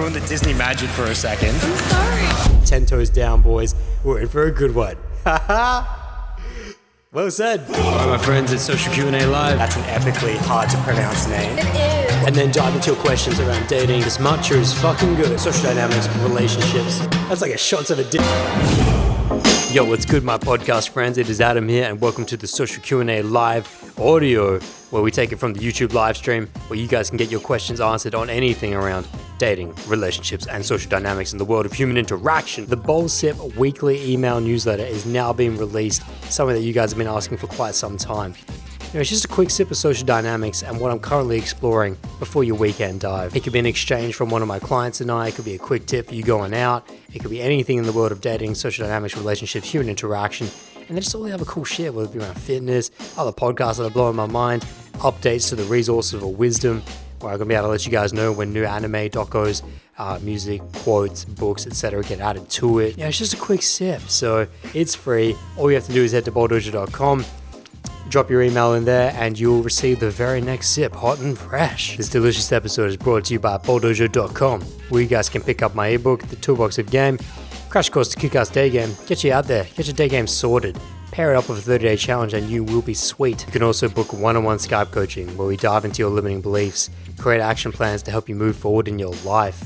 ruin the Disney magic for a second. I'm sorry. Ten toes down, boys. We're in for a good one. well said. All right, my friends, it's Social Q&A Live. That's an epically hard to pronounce name. It is. And then dive into your questions around dating. This matcha is fucking good. Social dynamics, relationships. That's like a shots of a dick. Yo, what's good, my podcast friends? It is Adam here, and welcome to the Social Q&A Live audio, where we take it from the YouTube live stream, where you guys can get your questions answered on anything around dating, relationships, and social dynamics in the world of human interaction. The Bowl Sip weekly email newsletter is now being released, something that you guys have been asking for quite some time. You know, it's just a quick sip of social dynamics and what I'm currently exploring before your weekend dive. It could be an exchange from one of my clients and I, it could be a quick tip for you going out, it could be anything in the world of dating, social dynamics, relationships, human interaction, and then just all the other cool shit, whether it be around fitness, other podcasts that are blowing my mind, updates to the resources of wisdom, where I'm gonna be able to let you guys know when new anime, docos, uh, music, quotes, books, etc. get added to it. Yeah, it's just a quick sip, so it's free. All you have to do is head to bowldojo.com drop your email in there and you'll receive the very next sip hot and fresh. This delicious episode is brought to you by bowldojo.com, where you guys can pick up my ebook, The Toolbox of Game, crash course to kick ass day game, get you out there, get your day game sorted. Pair it up with a 30 day challenge and you will be sweet. You can also book one on one Skype coaching where we dive into your limiting beliefs, create action plans to help you move forward in your life.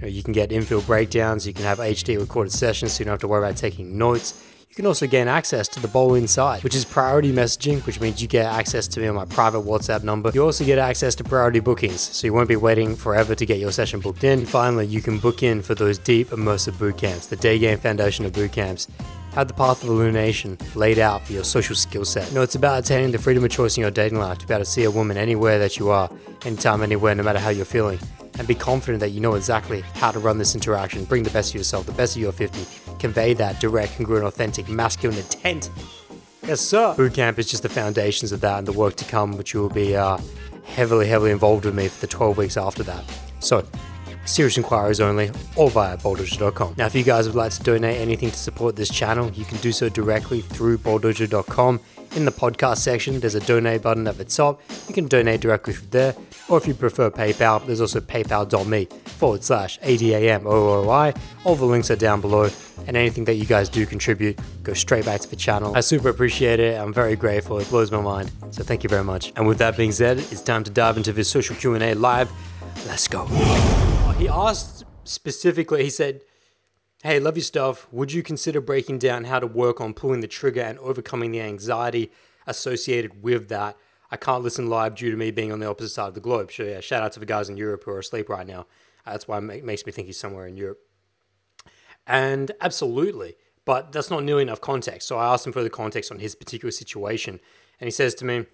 You, know, you can get infield breakdowns, you can have HD recorded sessions so you don't have to worry about taking notes. You can also gain access to the bowl inside, which is priority messaging, which means you get access to me on my private WhatsApp number. You also get access to priority bookings, so you won't be waiting forever to get your session booked in. Finally, you can book in for those deep immersive boot camps, the day game foundation of boot camps. Have the path of illumination laid out for your social skill set. You know, it's about attaining the freedom of choice in your dating life to be able to see a woman anywhere that you are, anytime, anywhere, no matter how you're feeling and be confident that you know exactly how to run this interaction, bring the best of yourself, the best of your 50, convey that direct, congruent, authentic, masculine intent. Yes, sir. Bootcamp is just the foundations of that and the work to come, which you will be uh, heavily, heavily involved with me for the 12 weeks after that. So, serious inquiries only, or via bowldojo.com. Now, if you guys would like to donate anything to support this channel, you can do so directly through bowldojo.com. In the podcast section, there's a donate button at the top. You can donate directly from there, or if you prefer PayPal, there's also paypal.me forward slash ADAMOOI. All the links are down below, and anything that you guys do contribute goes straight back to the channel. I super appreciate it. I'm very grateful. It blows my mind. So thank you very much. And with that being said, it's time to dive into this social Q&A live. Let's go. Oh, he asked specifically, he said, Hey, love your stuff. Would you consider breaking down how to work on pulling the trigger and overcoming the anxiety associated with that? I can't listen live due to me being on the opposite side of the globe. So, yeah, shout out to the guys in Europe who are asleep right now. That's why it makes me think he's somewhere in Europe. And absolutely, but that's not nearly enough context. So, I asked him for the context on his particular situation. And he says to me,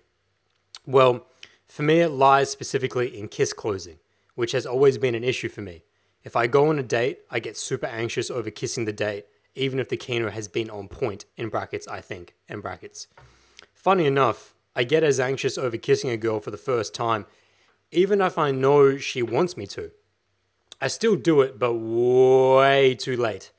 Well, for me, it lies specifically in kiss closing, which has always been an issue for me. If I go on a date, I get super anxious over kissing the date, even if the kino has been on point, in brackets, I think, in brackets. Funny enough, I get as anxious over kissing a girl for the first time, even if I know she wants me to. I still do it, but way too late.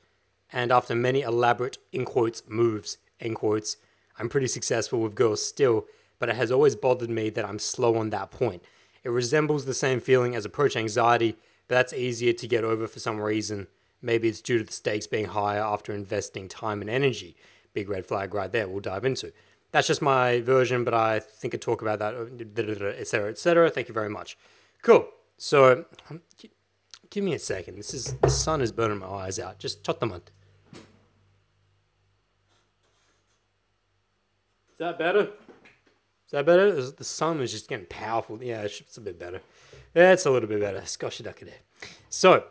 And after many elaborate, in quotes, moves, in quotes, I'm pretty successful with girls still, but it has always bothered me that I'm slow on that point. It resembles the same feeling as approach anxiety, but that's easier to get over for some reason. Maybe it's due to the stakes being higher after investing time and energy. Big red flag right there, we'll dive into. That's just my version, but I think I talk about that, etc., etc. Thank you very much. Cool. So, um, give me a second. This is the sun is burning my eyes out. Just tot the month. Is that better? That better? The sun is just getting powerful. Yeah, it's a bit better. Yeah, it's a little bit better. Gosh, duck it. So,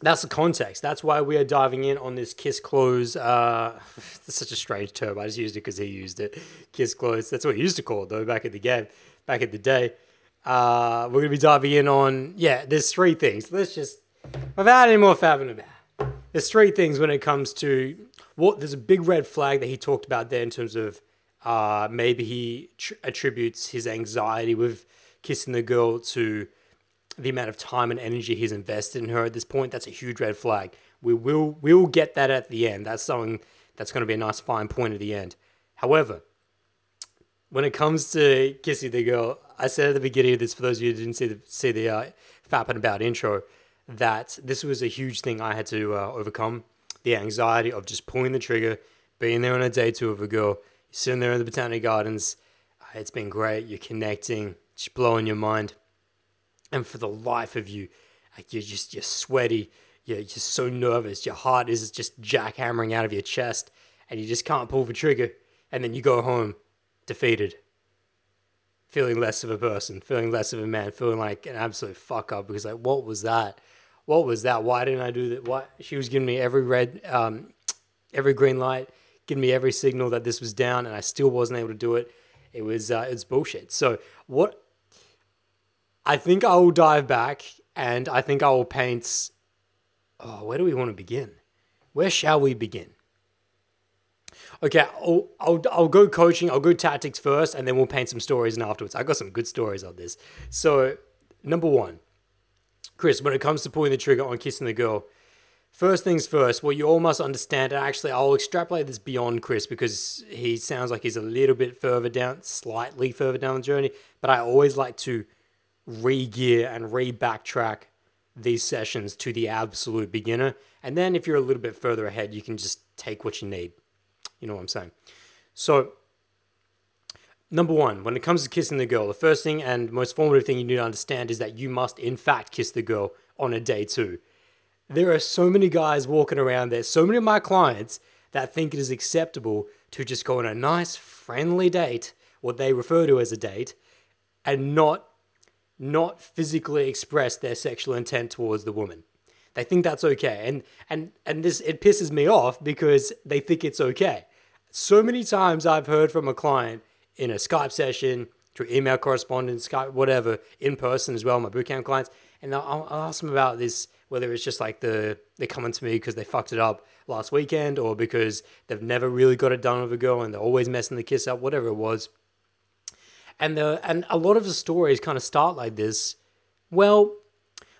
that's the context. That's why we are diving in on this kiss close. Uh, it's such a strange term. I just used it because he used it. Kiss close. That's what he used to call it though back at the game, back at the day. Uh, we're gonna be diving in on yeah. There's three things. Let's just without any more fapping about. There's three things when it comes to what. There's a big red flag that he talked about there in terms of uh, maybe he tr- attributes his anxiety with kissing the girl to the amount of time and energy he's invested in her at this point, that's a huge red flag. We will we will get that at the end. That's something that's going to be a nice fine point at the end. However, when it comes to kissing the girl, I said at the beginning of this for those of you who didn't see the see the uh, fapping about intro, that this was a huge thing I had to uh, overcome the anxiety of just pulling the trigger, being there on a day two of a girl, sitting there in the Botanic Gardens. Uh, it's been great. You're connecting, just blowing your mind. And for the life of you, like you're just, you're sweaty. You're just so nervous. Your heart is just jackhammering out of your chest and you just can't pull the trigger. And then you go home defeated, feeling less of a person, feeling less of a man, feeling like an absolute fuck up because, like, what was that? what was that? Why didn't I do that? Why she was giving me every red, um, every green light, giving me every signal that this was down, and I still wasn't able to do it. It was uh, it's bullshit. So what? I think I will dive back, and I think I will paint. Oh, where do we want to begin? Where shall we begin? Okay, I'll, I'll, I'll go coaching, I'll go tactics first, and then we'll paint some stories and afterwards. I got some good stories on this. So, number one, Chris, when it comes to pulling the trigger on kissing the girl, first things first, what you all must understand, and actually I'll extrapolate this beyond Chris because he sounds like he's a little bit further down, slightly further down the journey, but I always like to re gear and re backtrack these sessions to the absolute beginner. And then if you're a little bit further ahead, you can just take what you need. You know what I'm saying? So, number one, when it comes to kissing the girl, the first thing and most formative thing you need to understand is that you must, in fact, kiss the girl on a day two. There are so many guys walking around there, so many of my clients that think it is acceptable to just go on a nice, friendly date, what they refer to as a date, and not not physically express their sexual intent towards the woman. They think that's okay. And and and this it pisses me off because they think it's okay. So many times I've heard from a client in a Skype session, through email correspondence, Skype, whatever, in person as well, my bootcamp clients. And I'll, I'll ask them about this, whether it's just like the they're coming to me because they fucked it up last weekend or because they've never really got it done with a girl and they're always messing the kiss up, whatever it was. And the and a lot of the stories kind of start like this. Well,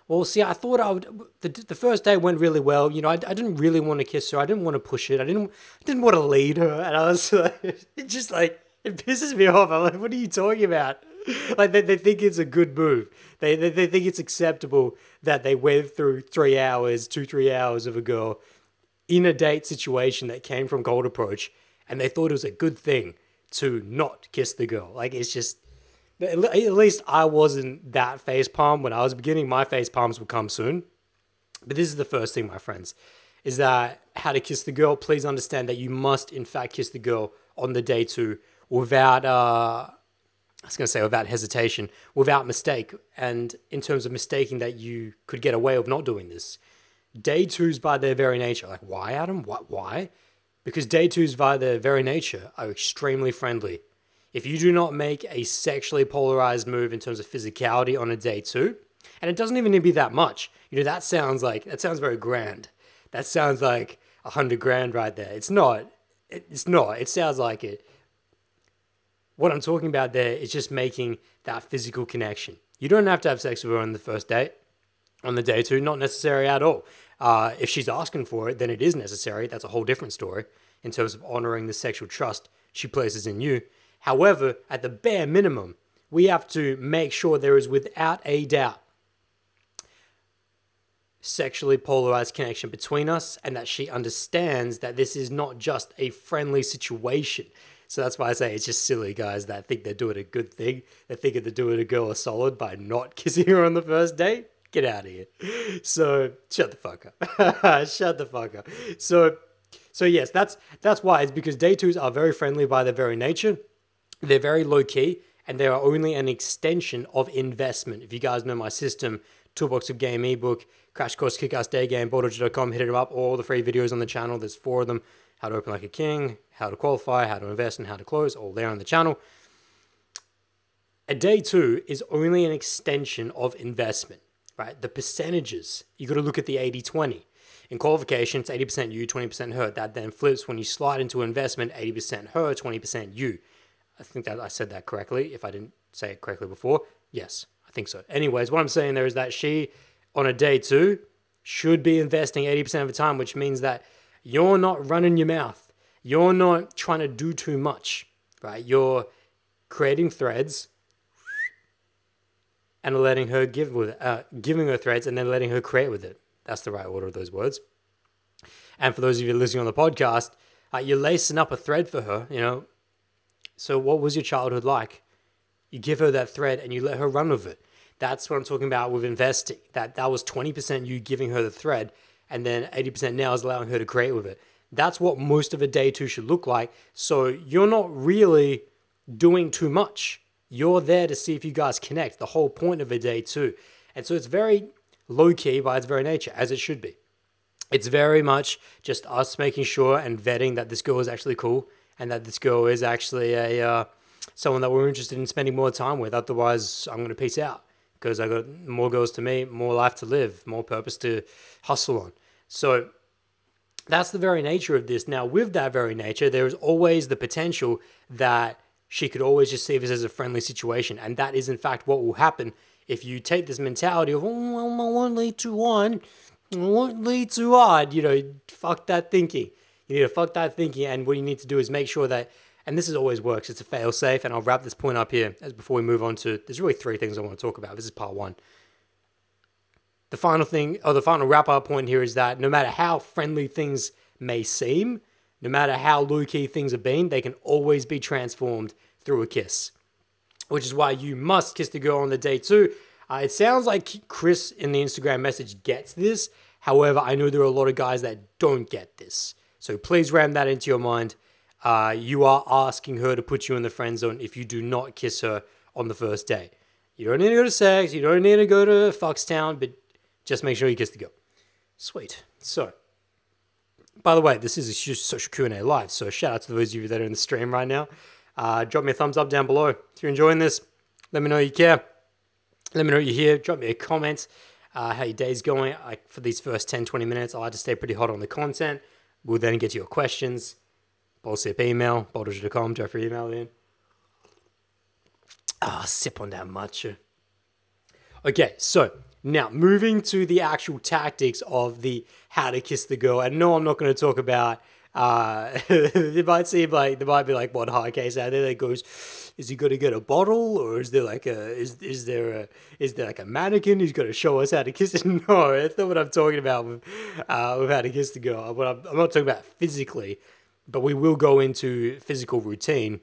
well, see, I thought I would. The, the first day went really well. You know, I, I didn't really want to kiss her. I didn't want to push it. I didn't I didn't want to lead her. And I was like, it just like it pisses me off. I'm like, what are you talking about? Like they, they think it's a good move. They, they they think it's acceptable that they went through three hours, two three hours of a girl in a date situation that came from cold approach, and they thought it was a good thing to not kiss the girl. Like it's just at least I wasn't that face palm when I was beginning. My face palms will come soon. But this is the first thing, my friends, is that how to kiss the girl. Please understand that you must, in fact, kiss the girl on the day two without uh, I was going to say without hesitation, without mistake, and in terms of mistaking that you could get away with not doing this. Day twos, by their very nature, like why, Adam? What? Why? Because day twos, by their very nature, are extremely friendly. If you do not make a sexually polarized move in terms of physicality on a day two, and it doesn't even need to be that much, you know that sounds like that sounds very grand. That sounds like a hundred grand right there. It's not. It's not. It sounds like it what I'm talking about there is just making that physical connection. You don't have to have sex with her on the first date, on the day two, not necessary at all. Uh, if she's asking for it, then it is necessary. That's a whole different story in terms of honoring the sexual trust she places in you. However, at the bare minimum, we have to make sure there is without a doubt sexually polarized connection between us and that she understands that this is not just a friendly situation. So that's why I say it's just silly guys that think they're doing a good thing. They think they're doing a girl a solid by not kissing her on the first date. Get out of here. So shut the fuck up. shut the fuck up. So so yes, that's that's why it's because day twos are very friendly by their very nature. They're very low key and they are only an extension of investment. If you guys know my system, Toolbox of Game ebook, Crash Course Kickass Day Game, Bowldojo.com, hit it up. All the free videos on the channel. There's four of them how to open like a king, how to qualify, how to invest, and how to close, all there on the channel. A day two is only an extension of investment, right? The percentages, you got to look at the 80 20. In qualification, it's 80% you, 20% her. That then flips when you slide into investment, 80% her, 20% you. I think that I said that correctly. If I didn't say it correctly before, yes, I think so. Anyways, what I'm saying there is that she, on a day two, should be investing 80% of the time, which means that you're not running your mouth. You're not trying to do too much, right? You're creating threads and letting her give with uh, giving her threads and then letting her create with it. That's the right order of those words. And for those of you listening on the podcast, uh, you're lacing up a thread for her. You know, so what was your childhood like? You give her that thread and you let her run with it. That's what I'm talking about with investing. That that was 20% you giving her the thread, and then 80% now is allowing her to create with it. That's what most of a day two should look like. So you're not really doing too much. You're there to see if you guys connect. The whole point of a day two. And so it's very low key by its very nature, as it should be. It's very much just us making sure and vetting that this girl is actually cool and that this girl is actually a uh, someone that we're interested in spending more time with. Otherwise, I'm going to peace out because I got more girls to meet, more life to live, more purpose to hustle on. So that's the very nature of this. Now, with that very nature, there is always the potential that she could always just see this as a friendly situation. And that is, in fact, what will happen if you take this mentality of, oh, I won't lead to one, I won't lead to odd. You know, fuck that thinking. You need to fuck that thinking. And what you need to do is make sure that, and this is always works, it's a fail safe. And I'll wrap this point up here as before we move on to, there's really three things I want to talk about. This is part one the final thing, or the final wrap up point here is that no matter how friendly things may seem, no matter how low key things have been, they can always be transformed through a kiss. Which is why you must kiss the girl on the day too. Uh, it sounds like Chris in the Instagram message gets this. However, I know there are a lot of guys that don't get this. So please ram that into your mind. Uh, you are asking her to put you in the friend zone if you do not kiss her on the first date. You don't need to go to sex. You don't need to go to Foxtown, but just make sure you kiss the girl. Sweet. So, by the way, this is a social Q&A live, so shout out to those of you that are in the stream right now. Uh, drop me a thumbs up down below. If you're enjoying this, let me know you care. Let me know you're here. Drop me a comment. Uh, how your day's going. I, for these first 10, 20 minutes, I like to stay pretty hot on the content. We'll then get to your questions. Bowl Sip email, bowldojo.com, drop your email in. Ah, sip on that matcha. Okay, so now, moving to the actual tactics of the how to kiss the girl, and no, I'm not going to talk about. Uh, it might seem like there might be like one high case out there that goes, is he going to get a bottle, or is there like a is is there a is there like a mannequin who's going to show us how to kiss? No, that's not what I'm talking about with uh, with how to kiss the girl. What I'm, I'm not talking about physically, but we will go into physical routine.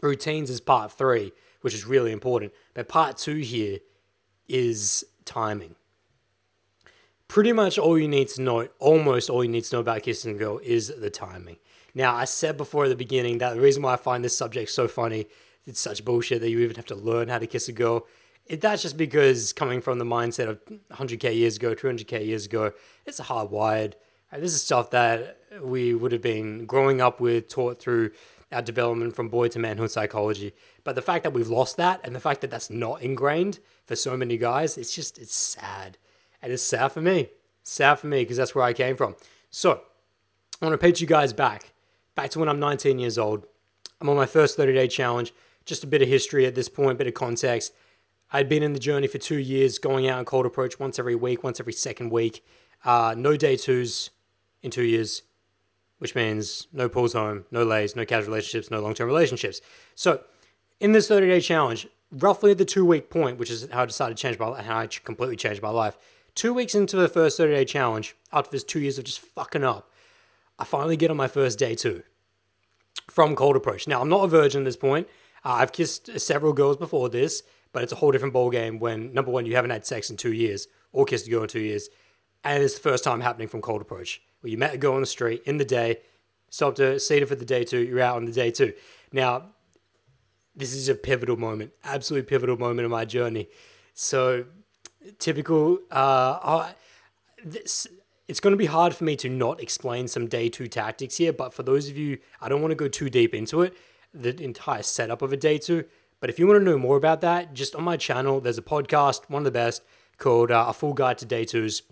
Routines is part three, which is really important. But part two here is timing. Pretty much all you need to know, almost all you need to know about kissing a girl is the timing. Now, I said before at the beginning that the reason why I find this subject so funny, it's such bullshit that you even have to learn how to kiss a girl. It, that's just because coming from the mindset of 100k years ago, 200k years ago, it's hardwired. This is stuff that we would have been growing up with, taught through our development from boy to manhood psychology. But the fact that we've lost that and the fact that that's not ingrained for so many guys, it's just, it's sad. And it's sad for me. Sad for me because that's where I came from. So, I want to pitch you guys back, back to when I'm 19 years old. I'm on my first 30 day challenge. Just a bit of history at this point, bit of context. I'd been in the journey for two years, going out on cold approach once every week, once every second week. Uh, no day twos in two years, which means no pulls home, no lays, no casual relationships, no long term relationships. So, in this 30 day challenge, roughly at the two week point, which is how I decided to change my how I completely changed my life. Two weeks into the first 30 day challenge, after this two years of just fucking up, I finally get on my first day two from cold approach. Now I'm not a virgin at this point. Uh, I've kissed several girls before this, but it's a whole different ball game when number one you haven't had sex in two years or kissed a girl in two years, and it's the first time happening from cold approach where you met a girl on the street in the day, stopped her, seated for the day two, you're out on the day two. Now this is a pivotal moment, absolutely pivotal moment in my journey. So, typical. Uh, this, it's going to be hard for me to not explain some day two tactics here, but for those of you, I don't want to go too deep into it, the entire setup of a day two. But if you want to know more about that, just on my channel, there's a podcast, one of the best, called uh, A Full Guide to Day Twos.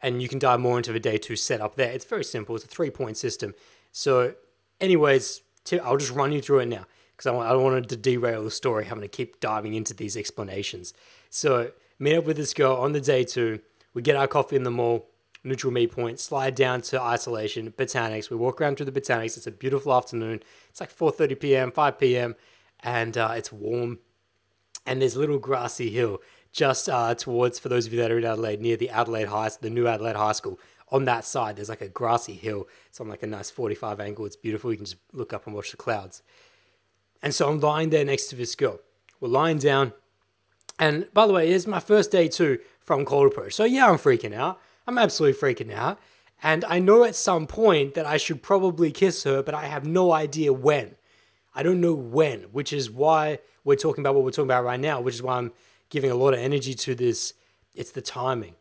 And you can dive more into the day two setup there. It's very simple, it's a three point system. So, anyways, I'll just run you through it now because I, I don't want to derail the story having to keep diving into these explanations. So, meet up with this girl on the day two. We get our coffee in the mall, neutral meet point, slide down to isolation, botanics. We walk around through the botanics. It's a beautiful afternoon. It's like 4.30 p.m., 5 p.m., and uh, it's warm. and there's a little grassy hill just uh, towards, for those of you that are in Adelaide, near the Adelaide High, the new Adelaide High School. On that side, there's like a grassy hill. It's on like a nice 45 angle. It's beautiful. You can just look up and watch the clouds. And so I'm lying there next to this girl. We're lying down. And by the way, it's my first day too from Cold Approach. So yeah, I'm freaking out. I'm absolutely freaking out. And I know at some point that I should probably kiss her, but I have no idea when. I don't know when, which is why we're talking about what we're talking about right now, which is why I'm giving a lot of energy to this. It's the timing.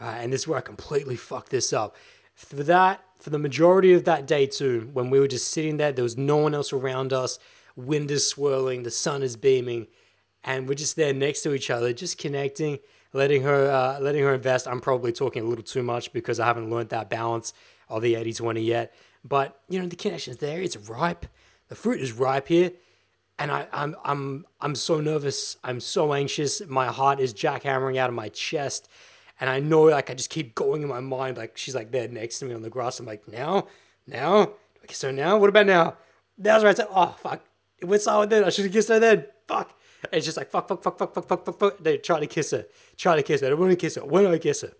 Right? And this is where I completely fucked this up. For that, for the majority of that day too, when we were just sitting there, there was no one else around us, wind is swirling, the sun is beaming, and we're just there next to each other, just connecting, letting her uh, letting her invest. I'm probably talking a little too much because I haven't learned that balance of the 80-20 yet. But you know, the connection's there, it's ripe. The fruit is ripe here. And I, I'm I'm I'm so nervous. I'm so anxious. My heart is jackhammering out of my chest. And I know like I just keep going in my mind, like she's like there next to me on the grass. I'm like, now? Now? Kiss her now? What about now? That's right. I oh fuck. It went solid then. I should have kissed her then. Fuck. And it's just like fuck, fuck, fuck, fuck, fuck, fuck, fuck, fuck. They try to kiss her. Try to kiss her. I want to kiss her. When I kiss her?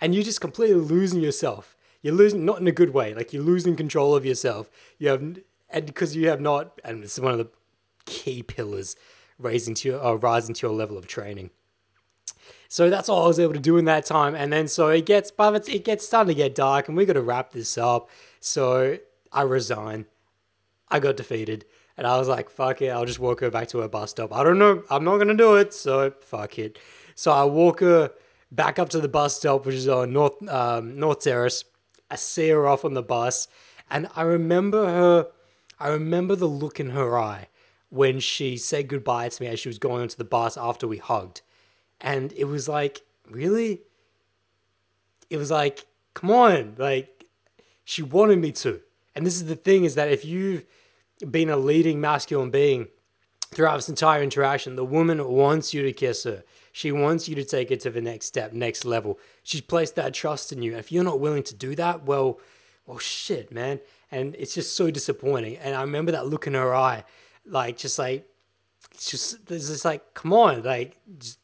And you're just completely losing yourself. You're losing not in a good way. Like you're losing control of yourself. You have and because you have not and it's one of the key pillars raising to your, uh, rising to your level of training. So that's all I was able to do in that time. And then so it gets, but it's, it gets starting to get dark, and we got to wrap this up. So I resign. I got defeated, and I was like, "Fuck it, I'll just walk her back to her bus stop." I don't know. I'm not gonna do it. So fuck it. So I walk her back up to the bus stop, which is on North um, North Terrace. I see her off on the bus, and I remember her. I remember the look in her eye when she said goodbye to me as she was going onto the bus after we hugged. And it was like, really? It was like, come on, like she wanted me to. And this is the thing is that if you've been a leading masculine being throughout this entire interaction, the woman wants you to kiss her. She wants you to take it to the next step, next level. She's placed that trust in you. And if you're not willing to do that, well, well, shit, man. And it's just so disappointing. And I remember that look in her eye, like just like just there's just like come on like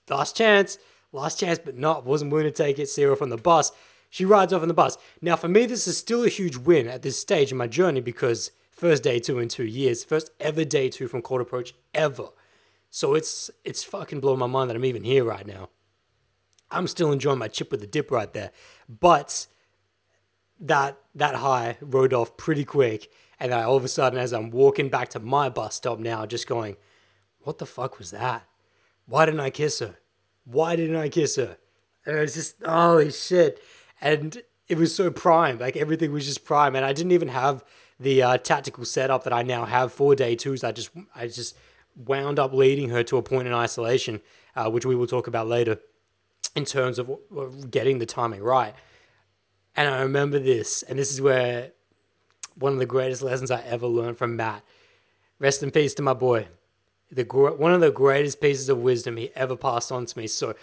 last chance last chance but not wasn't willing to take it. See from the bus. She rides off on the bus. Now for me this is still a huge win at this stage in my journey because first day two in two years first ever day two from cold approach ever. So it's it's fucking blowing my mind that i'm even here right now. I'm still enjoying my chip with the dip right there. But that that high rode off pretty quick and then all of a sudden as i'm walking back to my bus stop now just going what the fuck was that? Why didn't I kiss her? Why didn't I kiss her? And it was just, holy shit. And it was so prime. Like everything was just prime. And I didn't even have the uh, tactical setup that I now have for day twos. I just, I just wound up leading her to a point in isolation, uh, which we will talk about later in terms of getting the timing right. And I remember this, and this is where one of the greatest lessons I ever learned from Matt. Rest in peace to my boy the one of the greatest pieces of wisdom he ever passed on to me. So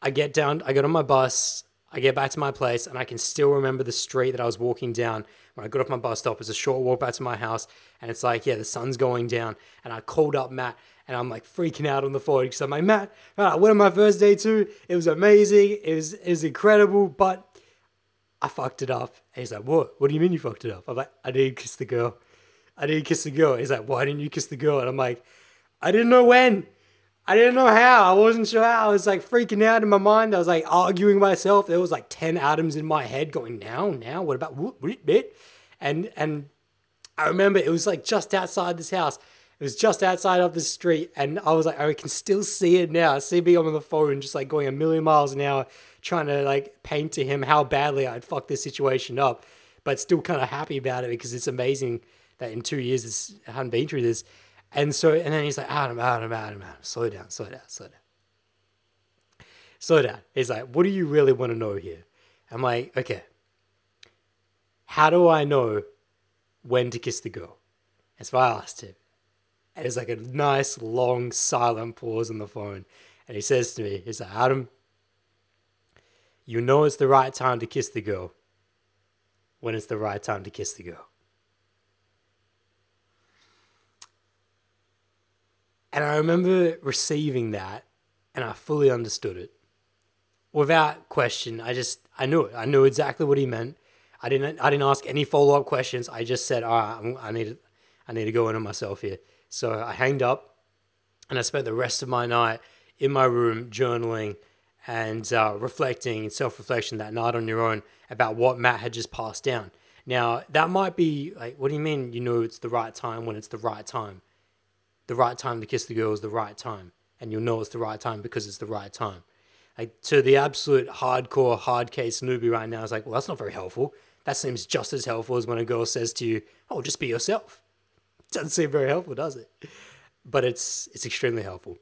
I get down, I get on my bus, I get back to my place, and I can still remember the street that I was walking down when I got off my bus stop. It's a short walk back to my house, and it's like, yeah, the sun's going down. And I called up Matt, and I'm like freaking out on the phone because I'm like, Matt, I went on my first day too. It was amazing. It was it was incredible, but I fucked it up. And he's like, what? What do you mean you fucked it up? I'm like, I didn't kiss the girl. I didn't kiss the girl. He's like, why didn't you kiss the girl? And I'm like, I didn't know when. I didn't know how. I wasn't sure how. I was like freaking out in my mind. I was like arguing myself. There was like 10 atoms in my head going, now, now, what about what, whoop, bit? And and I remember it was like just outside this house. It was just outside of the street. And I was like, I can still see it now. See me on the phone just like going a million miles an hour, trying to like paint to him how badly I'd fucked this situation up. But still kind of happy about it because it's amazing that in two years this, I hadn't been through this. And so, and then he's like, Adam, Adam, Adam, Adam, slow down, slow down, slow down. Slow down. He's like, what do you really want to know here? I'm like, okay, how do I know when to kiss the girl? That's why I asked him. And it's like a nice, long, silent pause on the phone. And he says to me, he's like, Adam, you know it's the right time to kiss the girl when it's the right time to kiss the girl. And I remember receiving that and I fully understood it. Without question, I just I knew it. I knew exactly what he meant. I didn't I didn't ask any follow up questions. I just said, "All right, I'm, need to, I need to go into myself here." So I hanged up, and I spent the rest of my night in my room journaling and uh, reflecting and self reflection that night on your own about what Matt had just passed down. Now that might be like, what do you mean? You know, it's the right time when it's the right time. The right time to kiss the girl is the right time, and you'll know it's the right time because it's the right time. Like to the absolute hardcore, hard case newbie right now is like, well, that's not very helpful. That seems just as helpful as when a girl says to you, "Oh, just be yourself." Doesn't seem very helpful, does it? But it's it's extremely helpful.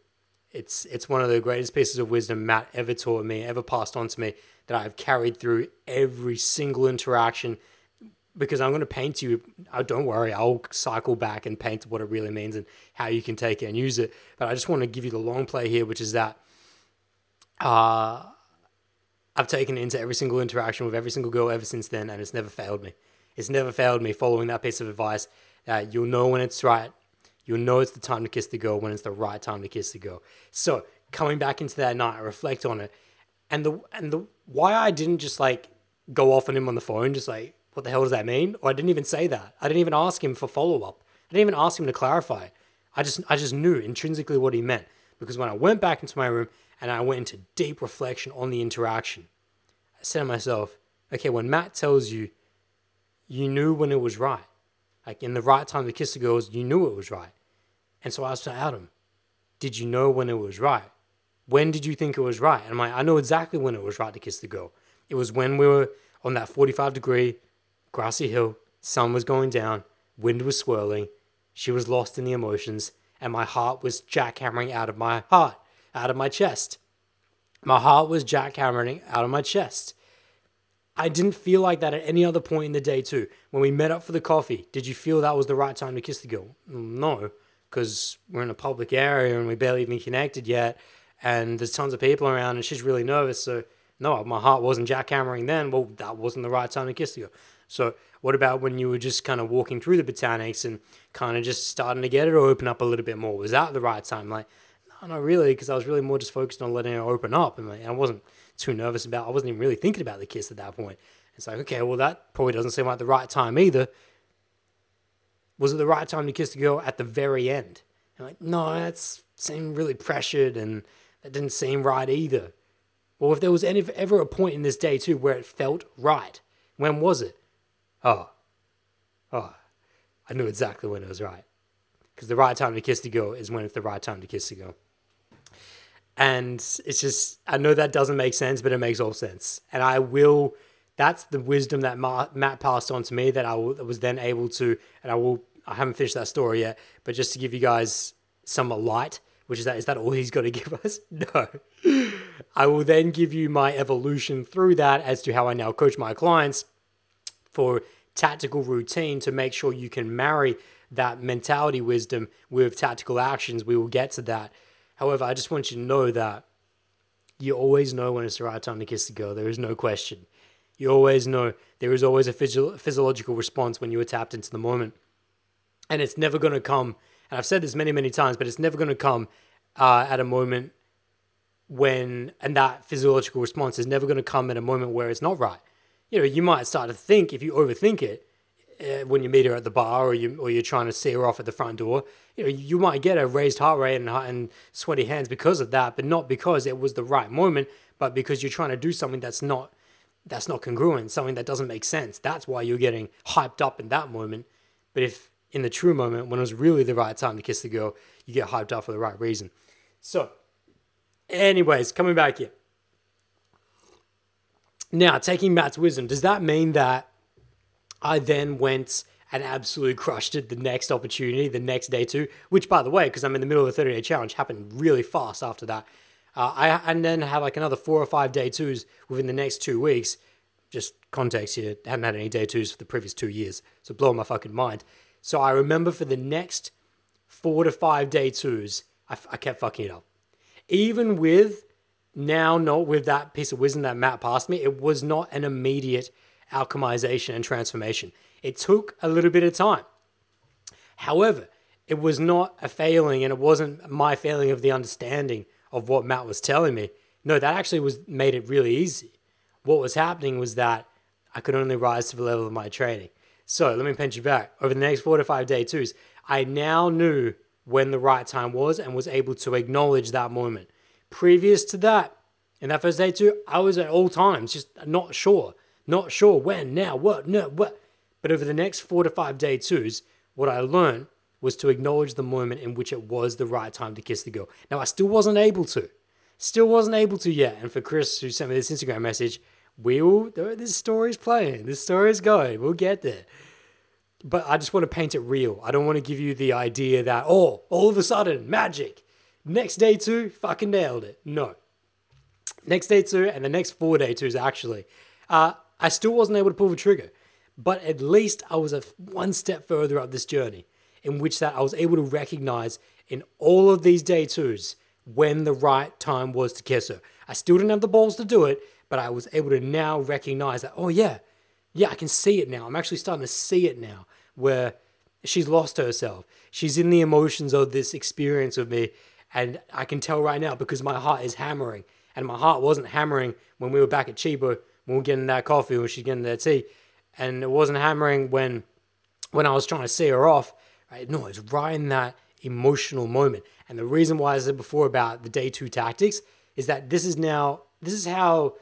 It's it's one of the greatest pieces of wisdom Matt ever taught me, ever passed on to me, that I've carried through every single interaction. Because I'm going to paint you. Oh, don't worry, I'll cycle back and paint what it really means and how you can take it and use it. But I just want to give you the long play here, which is that uh, I've taken it into every single interaction with every single girl ever since then, and it's never failed me. It's never failed me following that piece of advice you'll know when it's right. You'll know it's the time to kiss the girl when it's the right time to kiss the girl. So coming back into that night, I reflect on it, and the and the why I didn't just like go off on him on the phone, just like what the hell does that mean? Or I didn't even say that. I didn't even ask him for follow up. I didn't even ask him to clarify. I just I just knew intrinsically what he meant because when I went back into my room and I went into deep reflection on the interaction. I said to myself, okay, when Matt tells you, you knew when it was right, like in the right time to kiss the girls, you knew it was right. And so I asked Adam, did you know when it was right? When did you think it was right? And I'm like, I know exactly when it was right to kiss the girl. It was when we were on that 45 degree grassy hill, sun was going down, wind was swirling, she was lost in the emotions, and my heart was jackhammering out of my heart out of my chest. My heart was jackhammering out of my chest. I didn't feel like that at any other point in the day, too. When we met up for the coffee, did you feel that was the right time to kiss the girl? Mm, no, because we're in a public area and we barely even connected yet, and there's tons of people around, and she's really nervous. So, no, my heart wasn't jackhammering then. Well, that wasn't the right time to kiss girl. So, what about when you were just kind of walking through the botanics and kind of just starting to get it or open up a little bit more? Was that the right time? Like, no, not really, because I was really more just focused on letting it open up, and I wasn't too nervous about. I wasn't even really thinking about the kiss at that point. It's like, okay, well, that probably doesn't seem like the right time either. Was it the right time to kiss the girl at the very end? And like, no, that seemed really pressured, and that didn't seem right either. Well, if there was any, ever a point in this day too where it felt right, when was it? Oh, oh, I knew exactly when it was right. Because the right time to kiss the girl is when it's the right time to kiss the girl. And it's just, I know that doesn't make sense, but it makes all sense. And I will, that's the wisdom that Matt passed on to me that I was then able to, and I will, I haven't finished that story yet, but just to give you guys some light, which is that, is that all he's got to give us? No. I will then give you my evolution through that as to how I now coach my clients for tactical routine to make sure you can marry that mentality wisdom with tactical actions. We will get to that. However, I just want you to know that you always know when it's the right time to kiss the girl. There is no question. You always know. There is always a physio- physiological response when you are tapped into the moment. And it's never going to come, and I've said this many, many times, but it's never going to come uh, at a moment when, and that physiological response is never going to come at a moment where it's not right. You know, you might start to think, if you overthink it, uh, when you meet her at the bar or you or you're trying to see her off at the front door, you know you might get a raised heart rate and and sweaty hands because of that, but not because it was the right moment, but because you're trying to do something that's not that's not congruent, something that doesn't make sense. That's why you're getting hyped up in that moment. But if in the true moment, when it was really the right time to kiss the girl, you get hyped up for the right reason. So, anyways, coming back here. Now, taking Matt's wisdom, does that mean that I then went and absolutely crushed it the next opportunity, the next day too, which by the way, because I'm in the middle of a 30 day challenge, happened really fast after that. Uh, I and then had like another four or five day twos within the next two weeks. Just context here, hadn't had any day twos for the previous two years, so blowing my fucking mind. So I remember for the next four to five day twos, I, I kept fucking it up. Even with now not with that piece of wisdom that Matt passed me, it was not an immediate alchemization and transformation. It took a little bit of time. However, it was not a failing and it wasn't my failing of the understanding of what Matt was telling me. No, that actually was made it really easy. What was happening was that I could only rise to the level of my training. So let me pinch you back. Over the next four to five day twos, I now knew when the right time was and was able to acknowledge that moment. Previous to that, in that first day two, I was at all times just not sure, not sure when, now, what, no, what. But over the next four to five day twos, what I learned was to acknowledge the moment in which it was the right time to kiss the girl. Now, I still wasn't able to. Still wasn't able to yet. And for Chris, who sent me this Instagram message, we will, this story's playing. This story's going. We'll get there. But I just want to paint it real. I don't want to give you the idea that, oh, all of a sudden, magic. Next day two, fucking nailed it. No. Next day two and the next four day twos, actually. Uh, I still wasn't able to pull the trigger. But at least I was a one step further up this journey in which that I was able to recognize in all of these day twos when the right time was to kiss her. I still didn't have the balls to do it, but I was able to now recognize that, oh yeah, yeah, I can see it now. I'm actually starting to see it now where she's lost herself. She's in the emotions of this experience with me. And I can tell right now because my heart is hammering. And my heart wasn't hammering when we were back at Chiba, when we were getting that coffee, when she's getting that tea. And it wasn't hammering when when I was trying to see her off. Right? No, it's right in that emotional moment. And the reason why I said before about the day two tactics is that this is now, this is how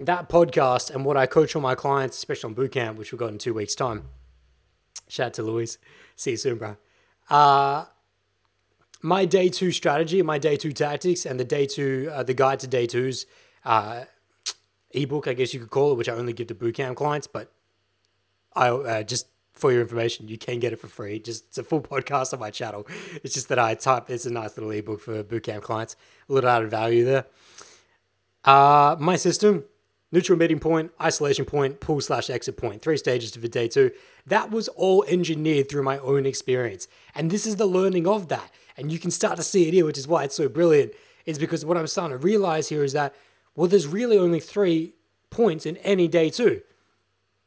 that podcast and what I coach all my clients, especially on bootcamp, which we've got in two weeks' time. Shout out to Louise. See you soon, bro. Uh, my day two strategy, and my day two tactics, and the day two, uh, the guide to day twos uh, ebook, I guess you could call it, which I only give to bootcamp clients, but I uh, just for your information, you can get it for free. Just it's a full podcast on my channel. It's just that I type. It's a nice little ebook for bootcamp clients. A little added value there. Uh, my system: neutral meeting point, isolation point, pull slash exit. Three stages to the day two. That was all engineered through my own experience, and this is the learning of that. And you can start to see it here, which is why it's so brilliant. Is because what I'm starting to realize here is that well, there's really only three points in any day two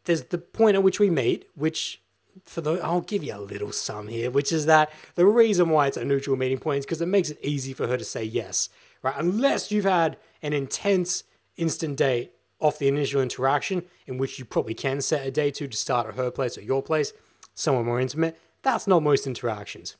there's the point at which we meet, which for the I'll give you a little sum here, which is that the reason why it's a neutral meeting point is because it makes it easy for her to say yes, right? Unless you've had an intense instant date off the initial interaction, in which you probably can set a day to to start at her place or your place, somewhere more intimate. That's not most interactions.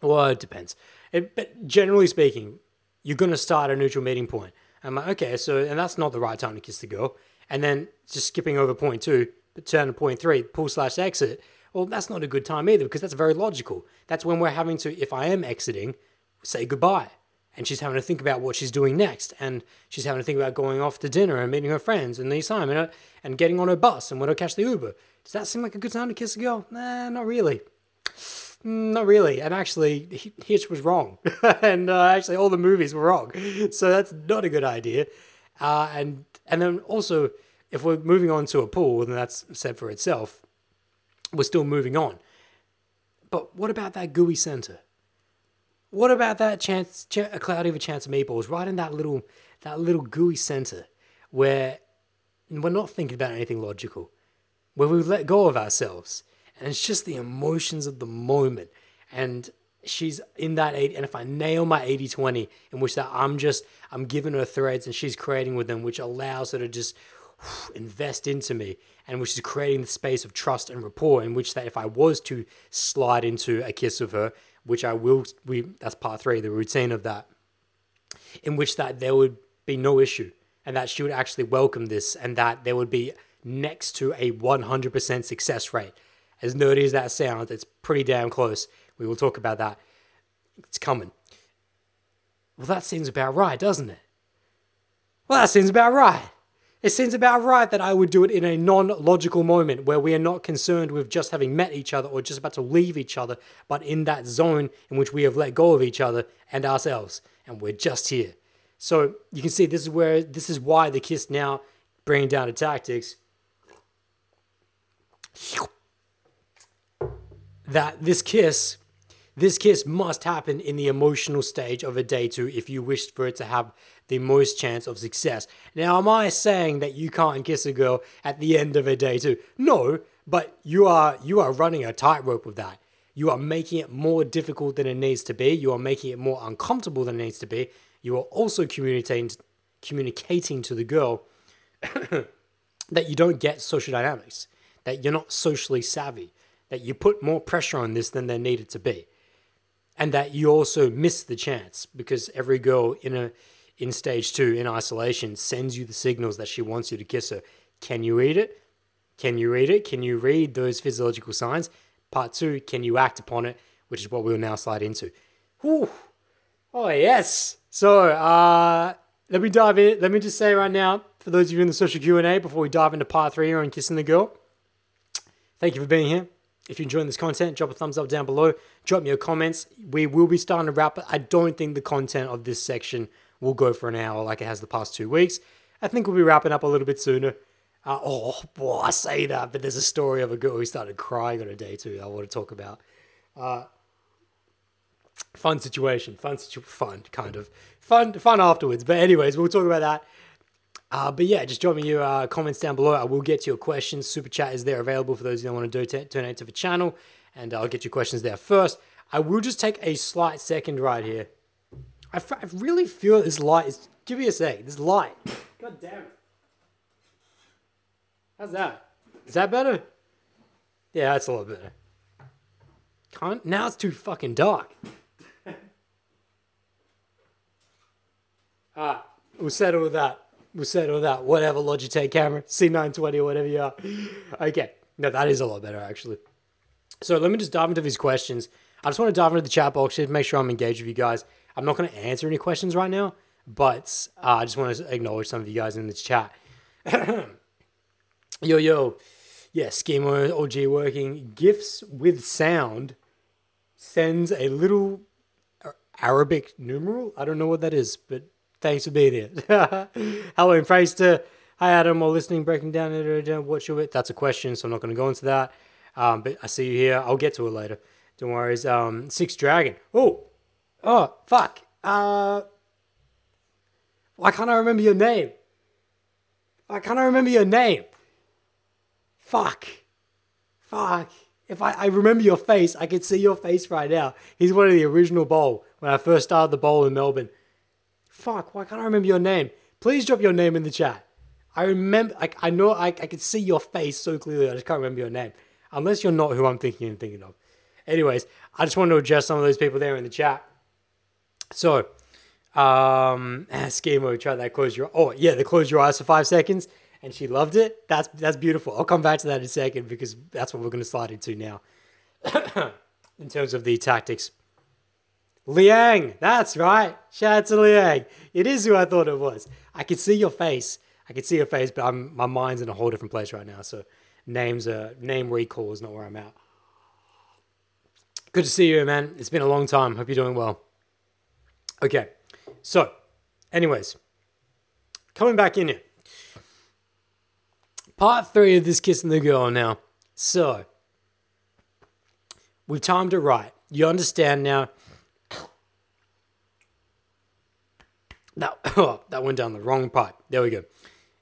Well, it depends. It, but generally speaking, you're going to start a neutral meeting point. I'm like, okay, so, and that's not the right time to kiss the girl and then just skipping over point two, but turn to point three, pull slash exit. Well, that's not a good time either because that's very logical. That's when we're having to, if I am exiting, say goodbye. And she's having to think about what she's doing next. And she's having to think about going off to dinner and meeting her friends and the assignment and and getting on her bus and when to catch the Uber. Does that seem like a good time to kiss a girl? Nah, not really. Mm, not really. And actually, Hitch was wrong. and uh, actually, all the movies were wrong. So that's not a good idea. Uh, and and then also, if we're moving on to a pool, then that's said for itself. We're still moving on. But what about that gooey center? What about that chance, a cloudy of a chance of meatballs, right in that little, that little gooey center, where we're not thinking about anything logical, where we let go of ourselves, and it's just the emotions of the moment, and she's in that 80 and if i nail my 80 20 in which that i'm just i'm giving her threads and she's creating with them which allows her to just invest into me and which is creating the space of trust and rapport in which that if i was to slide into a kiss with her which i will we that's part three the routine of that in which that there would be no issue and that she would actually welcome this and that there would be next to a 100% success rate as nerdy as that sounds it's pretty damn close we will talk about that. It's coming. Well, that seems about right, doesn't it? Well, that seems about right. It seems about right that I would do it in a non logical moment where we are not concerned with just having met each other or just about to leave each other, but in that zone in which we have let go of each other and ourselves, and we're just here. So you can see this is where this is why the kiss now bringing down to tactics that this kiss this kiss must happen in the emotional stage of a day two if you wish for it to have the most chance of success. Now, am I saying that you can't kiss a girl at the end of a day too? No, but you are you are running a tightrope with that. You are making it more difficult than it needs to be. You are making it more uncomfortable than it needs to be. You are also communicating communicating to the girl that you don't get social dynamics, that you're not socially savvy, that you put more pressure on this than there needed to be. And that you also miss the chance because every girl in a in stage two in isolation sends you the signals that she wants you to kiss her. Can you read it? Can you read it? Can you read those physiological signs? Part two, can you act upon it? Which is what we'll now slide into. Whew. Oh yes. So uh let me dive in. Let me just say right now, for those of you in the social Q&A, before we dive into part three on Kissing the Girl, thank you for being here. If you're enjoying this content, drop a thumbs up down below. Drop me your comments. We will be starting to wrap. I don't think the content of this section will go for an hour like it has the past two weeks. I think we'll be wrapping up a little bit sooner. Uh, oh, boy, I say that, but there's a story of a girl who started crying on a day two. I want to talk about. Uh, fun situation, fun, situ- fun, kind of fun, fun afterwards. But anyways, we'll talk about that. Uh, but yeah, just drop me your uh, comments down below. I will get to your questions. Super chat is there available for those who don't want to do donate to the channel, and I'll get your questions there first. I will just take a slight second right here. I, f- I really feel this light is. Give me a sec. This light. God damn it. How's that? Is that better? Yeah, that's a lot better. Can't. Now it's too fucking dark. Ah, we'll settle with that. We'll settle with that. Whatever Logitech camera, C920 or whatever you are. Okay. No, that is a lot better actually. So let me just dive into these questions. I just want to dive into the chat box to make sure I'm engaged with you guys. I'm not going to answer any questions right now, but uh, I just want to acknowledge some of you guys in the chat. yo, yo. Yeah, Schema OG working. GIFs with sound sends a little Arabic numeral. I don't know what that is, but Thanks for being here. Hello and praise to hi Adam while listening, breaking down what you That's a question, so I'm not going to go into that. Um, but I see you here. I'll get to it later. Don't worry. Um, Six Dragon. Oh, oh, fuck. Uh, why can't I remember your name? Why can't I remember your name? Fuck. Fuck. If I, I remember your face, I can see your face right now. He's one of the original bowl when I first started the bowl in Melbourne. Fuck, why can't I remember your name? Please drop your name in the chat. I remember, like, I know I, I can see your face so clearly, I just can't remember your name. Unless you're not who I'm thinking and thinking of. Anyways, I just wanted to address some of those people there in the chat. So, um, Schemo, try that close your, oh, yeah, the close your eyes for five seconds and she loved it. That's, that's beautiful. I'll come back to that in a second because that's what we're going to slide into now in terms of the tactics. Liang, that's right. Shout out to Liang. It is who I thought it was. I can see your face. I can see your face, but I'm, my mind's in a whole different place right now. So names are name recall is not where I'm at. Good to see you, man. It's been a long time. Hope you're doing well. Okay, so, anyways, coming back in here. Part three of this kissing the girl now. So, we've timed it right. You understand now That oh, that went down the wrong pipe. There we go.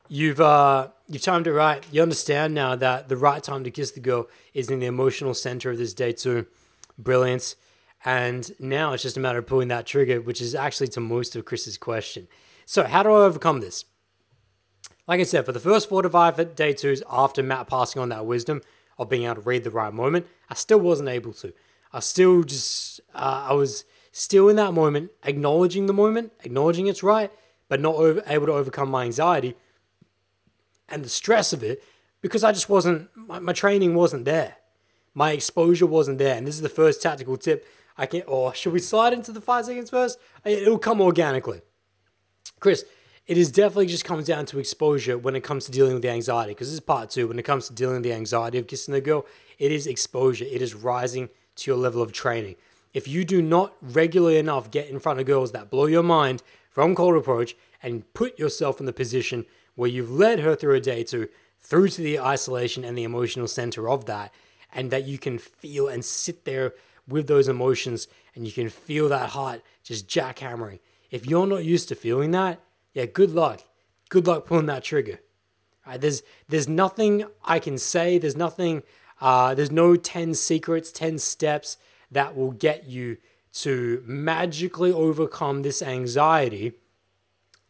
You've uh you've timed it right. You understand now that the right time to kiss the girl is in the emotional center of this day two. Brilliance. And now it's just a matter of pulling that trigger, which is actually to most of Chris's question. So how do I overcome this? Like I said, for the first four to five day twos after Matt passing on that wisdom of being able to read the right moment, I still wasn't able to. I still just uh, I was still in that moment, acknowledging the moment, acknowledging it's right, but not over, able to overcome my anxiety and the stress of it because I just wasn't, my, my training wasn't there. My exposure wasn't there. And this is the first tactical tip I can, or should we slide into the five seconds first? It'll come organically. Chris, it is definitely just comes down to exposure when it comes two dealing with the anxiety. Because this is part two. When it comes to dealing with the anxiety of kissing a girl, it is exposure. It is rising to your level of training. If you do not regularly enough get in front of girls that blow your mind from cold approach and put yourself in the position where you've led her through a day to through to the isolation and the emotional center of that, and that you can feel and sit there with those emotions and you can feel that heart just jackhammering. If you're not used to feeling that, yeah, good luck. Good luck pulling that trigger. Right, there's there's nothing I can say. There's nothing Uh, there's no 10 secrets, 10 steps that will get you to magically overcome this anxiety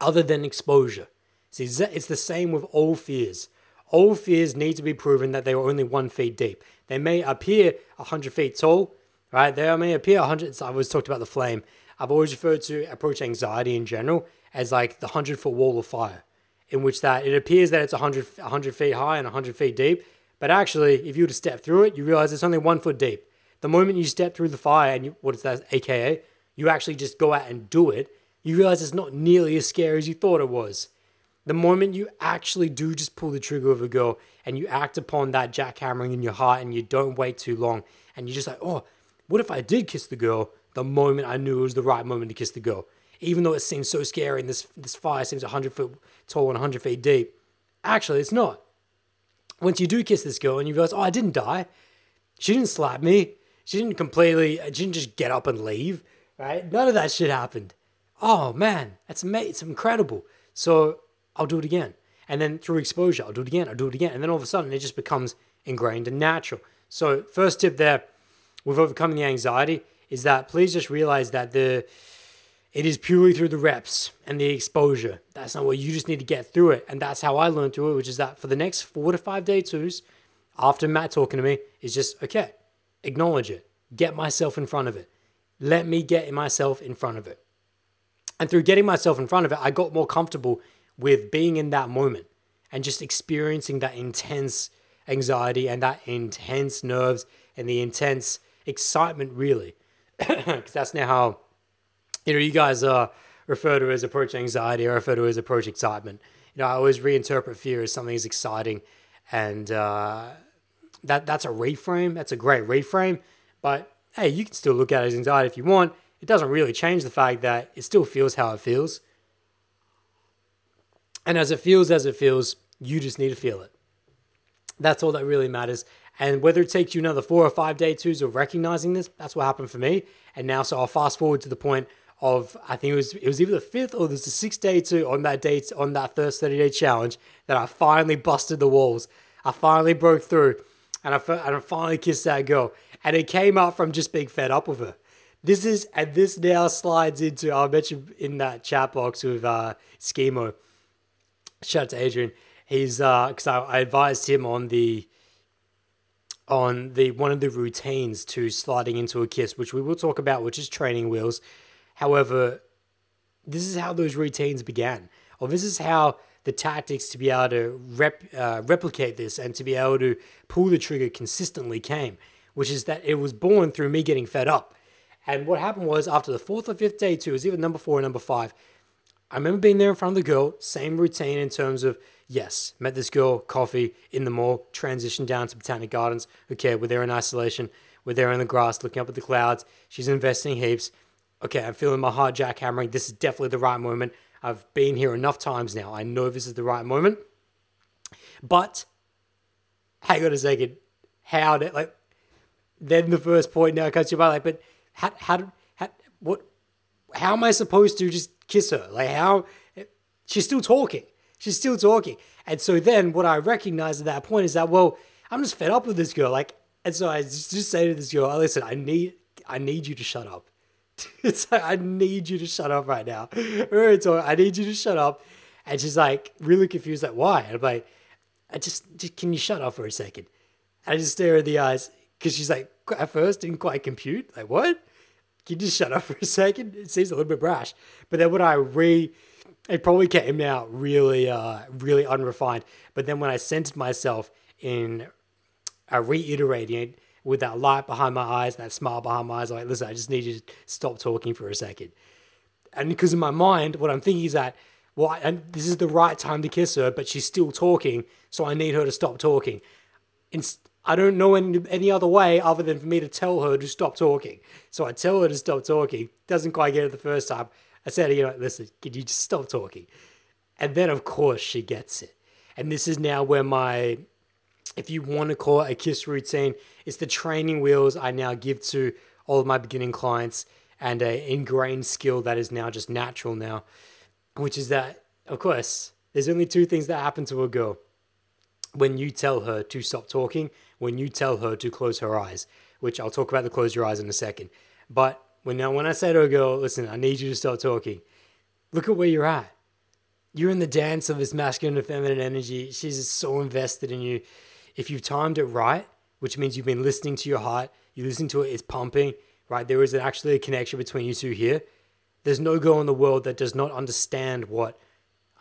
other than exposure. See, it's the same with all fears. All fears need to be proven that they are only one feet deep. They may appear 100 feet tall, right? They may appear 100. So I always talked about the flame. I've always referred to approach anxiety in general as like the 100 foot wall of fire, in which that it appears that it's 100, 100 feet high and 100 feet deep. But actually, if you were to step through it, you realize it's only one foot deep. The moment you step through the fire and you, what is that, AKA, you actually just go out and do it, you realize it's not nearly as scary as you thought it was. The moment you actually do just pull the trigger of a girl and you act upon that jackhammering in your heart and you don't wait too long and you're just like, oh, what if I did kiss the girl the moment I knew it was the right moment to kiss the girl? Even though it seems so scary and this, this fire seems 100 foot tall and 100 feet deep, actually, it's not. Once you do kiss this girl and you realize, oh, I didn't die, she didn't slap me, she didn't completely, she didn't just get up and leave, right? None of that shit happened. Oh man, that's amazing. It's incredible. So I'll do it again. And then through exposure, I'll do it again, I'll do it again. And then all of a sudden, it just becomes ingrained and natural. So, first tip there with overcoming the anxiety is that please just realize that the it is purely through the reps and the exposure. That's not what you just need to get through it. And that's how I learned through it, which is that for the next four to five day twos, after Matt talking to me, is just okay, acknowledge it, get myself in front of it. Let me get myself in front of it. And through getting myself in front of it, I got more comfortable with being in that moment and just experiencing that intense anxiety and that intense nerves and the intense excitement, really. Because that's now how, you know, you guys uh, refer to as approach anxiety or refer to as approach excitement. You know, I always reinterpret fear as something as exciting. And uh, that that's a reframe. That's a great reframe. But hey, you can still look at it as anxiety if you want. It doesn't really change the fact that it still feels how it feels. And as it feels as it feels, you just need to feel it. That's all that really matters. And whether it takes you another four or five day twos of recognizing this, that's what happened for me. And now, so I'll fast forward to the point of I think it was it was either the fifth or there's the sixth day two on that date on that first 30 day challenge that I finally busted the walls. I finally broke through, and I and I finally kissed that girl. And it came up from just being fed up with her. This is and this now slides into I'll mention in that chat box with uh, Schemo shout out to Adrian. He's because uh, I, I advised him on the on the one of the routines to sliding into a kiss, which we will talk about, which is training wheels. However, this is how those routines began, or this is how the tactics to be able to rep, uh, replicate this and to be able to pull the trigger consistently came, which is that it was born through me getting fed up. And what happened was after the fourth or fifth day, two, it was either number four or number five, I remember being there in front of the girl, same routine in terms of yes, met this girl, coffee in the mall, transitioned down to Botanic Gardens. Okay, we're there in isolation. We're there in the grass looking up at the clouds. She's investing heaps. Okay, I'm feeling my heart jackhammering. This is definitely the right moment. I've been here enough times now. I know this is the right moment. But hang on a second. How did like then the first point now comes to my like, but how how, how what how am I supposed to just kiss her? Like how she's still talking. She's still talking. And so then what I recognize at that point is that, well, I'm just fed up with this girl. Like, and so I just, say to this girl, oh, listen, I need I need you to shut up. it's like I need you to shut up right now. I need you to shut up. And she's like really confused, like, why? And I'm like, I just, just can you shut up for a second? And I just stare her in the eyes because she's like, at first didn't quite compute. Like, what? Can you just shut up for a second? It seems a little bit brash. But then when I re it probably came out really uh really unrefined. But then when I centered myself in uh, reiterating it with that light behind my eyes, that smile behind my eyes, I'm like, listen, I just need you to stop talking for a second. And because in my mind, what I'm thinking is that, well, and this is the right time to kiss her, but she's still talking, so I need her to stop talking. Inst- I don't know any, any other way other than for me to tell her to stop talking. So I tell her to stop talking. Doesn't quite get it the first time. I said, you know, listen, can you just stop talking? And then, of course, she gets it. And this is now where my, if you want to call it a kiss routine, it's the training wheels I now give to all of my beginning clients and a ingrained skill that is now just natural now, which is that, of course, there's only two things that happen to a girl when you tell her to stop talking, when you tell her to close her eyes, which I'll talk about the close your eyes in a second. But when now when I say to a girl, listen, I need you to stop talking, look at where you're at. You're in the dance of this masculine and feminine energy. She's so invested in you. If you've timed it right, which means you've been listening to your heart, you listen to it, it's pumping, right? There is actually a connection between you two here. There's no girl in the world that does not understand what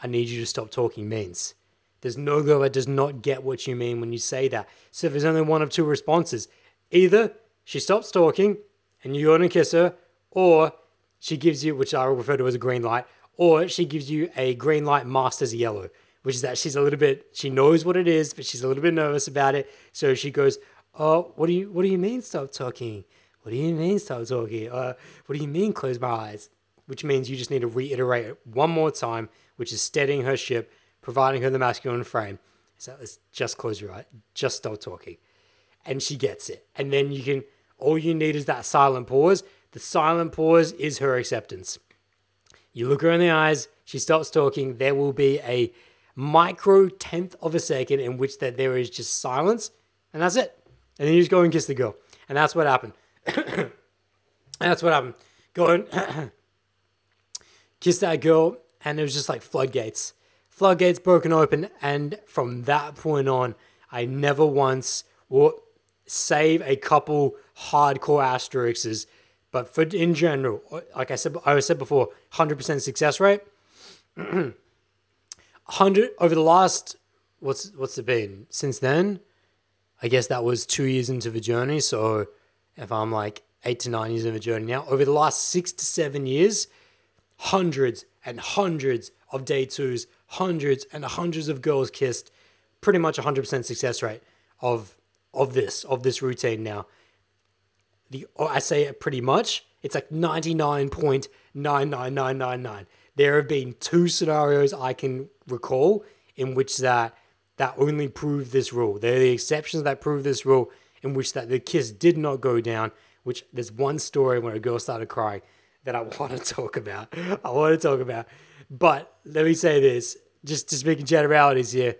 I need you to stop talking means. There's no girl that does not get what you mean when you say that. So there's only one of two responses. Either she stops talking and you go and kiss her, or she gives you, which I refer to as a green light, or she gives you a green light masked as a yellow, which is that she's a little bit, she knows what it is, but she's a little bit nervous about it. So she goes, "Oh, what do you, what do you mean stop talking? What do you mean stop talking? Uh, what do you mean close my eyes?" Which means you just need to reiterate it one more time, which is steadying her ship, providing her the masculine frame. So let's just close your eye, just stop talking, and she gets it. And then you can, all you need is that silent pause. The silent pause is her acceptance. You look her in the eyes, she stops talking. There will be a micro tenth of a second in which that there is just silence, and that's it. And then you just go and kiss the girl, and that's what happened. that's what happened. Go and kiss that girl, and it was just like floodgates. Floodgates broken open, and from that point on, I never once or save a couple hardcore asterisks but for in general, like I said, I said before, hundred percent success rate. Hundred over the last what's what's it been since then? I guess that was two years into the journey. So if I'm like eight to nine years of the journey now, over the last six to seven years, hundreds and hundreds of day twos, hundreds and hundreds of girls kissed, pretty much a hundred percent success rate of of this of this routine now the oh, I say it pretty much. It's like 99.99999. There have been two scenarios I can recall in which that that only prove this rule. They're the exceptions that prove this rule in which that the kiss did not go down, which there's one story where a girl started crying that I want to talk about. I want to talk about. But let me say this, just to speak in generalities here.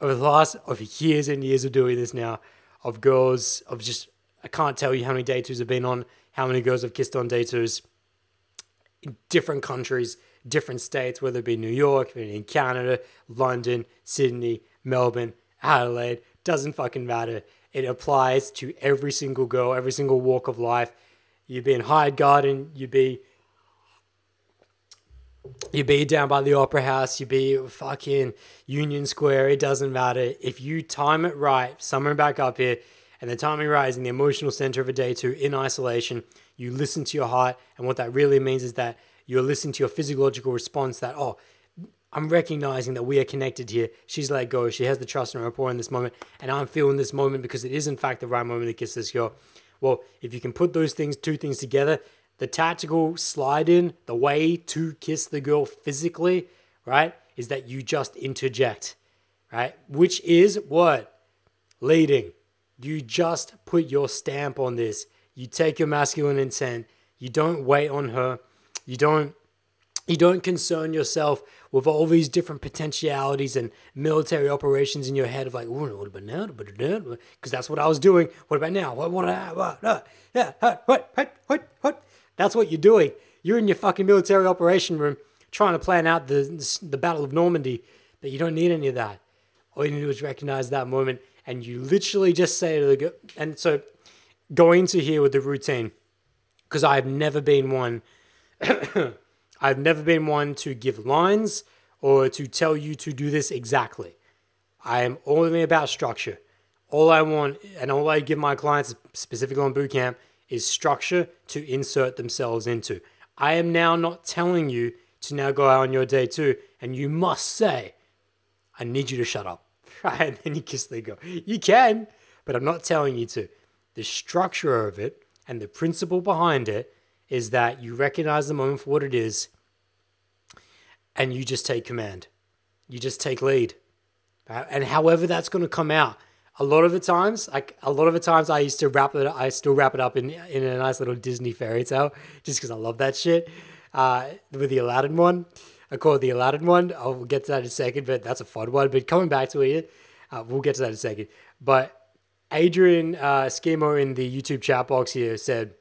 Over the last of years and years of doing this now, of girls, of just I can't tell you how many day twos have been on, how many girls I've kissed on day twos in different countries, different states, whether it be New York, in Canada, London, Sydney, Melbourne, Adelaide, doesn't fucking matter. It applies to every single girl, every single walk of life. You'd be in Hyde Garden, you be you be down by the opera house, you'd be fucking Union Square, it doesn't matter. If you time it right, somewhere back up here, and the is in the emotional center of a day two in isolation. You listen to your heart, and what that really means is that you're listening to your physiological response that, oh, I'm recognizing that we are connected here. She's let go. She has the trust and rapport in this moment, and I'm feeling this moment because it is in fact the right moment to kiss this girl. Well, if you can put those things, two things together, the tactical slide in, the way to kiss the girl physically, right, is that you just interject, right? Which is what? Leading. You just put your stamp on this. You take your masculine intent. You don't wait on her. You don't you don't concern yourself with all these different potentialities and military operations in your head of like, what about now? Because that's what I was doing. What about now? What? What? Ah, what? what yeah. Ah, what? What? What? What? That's what you're doing. You're in your fucking military operation room trying to plan out the the Battle of Normandy, but you don't need any of that. All you need to do is recognize that moment and you literally just say to the and so going to here with the routine, because I've never been one, I've never been one to give lines or to tell you to do this exactly. I am only about structure. All I want and all I give my clients, specifically on bootcamp, is structure to insert themselves into. I am now not telling you to now go out on your day two and you must say, I need you to shut up. And then you kiss the girl. You can, but I'm not telling you to. The structure of it and the principle behind it is that you recognize the moment for what it is and you just take command. You just take lead. Right? And however that's going to come out, a lot of the times, like a lot of the times, I used to wrap it. I still wrap it up in in a nice little Disney fairy tale, just because I love that shit. Uh, with the Aladdin one, I call it the Aladdin one. I'll get to that in a second, but that's a fun one. But coming back to it, Uh, we'll get to that in a second. But Adrian uh, Schemo in the YouTube chat box here said,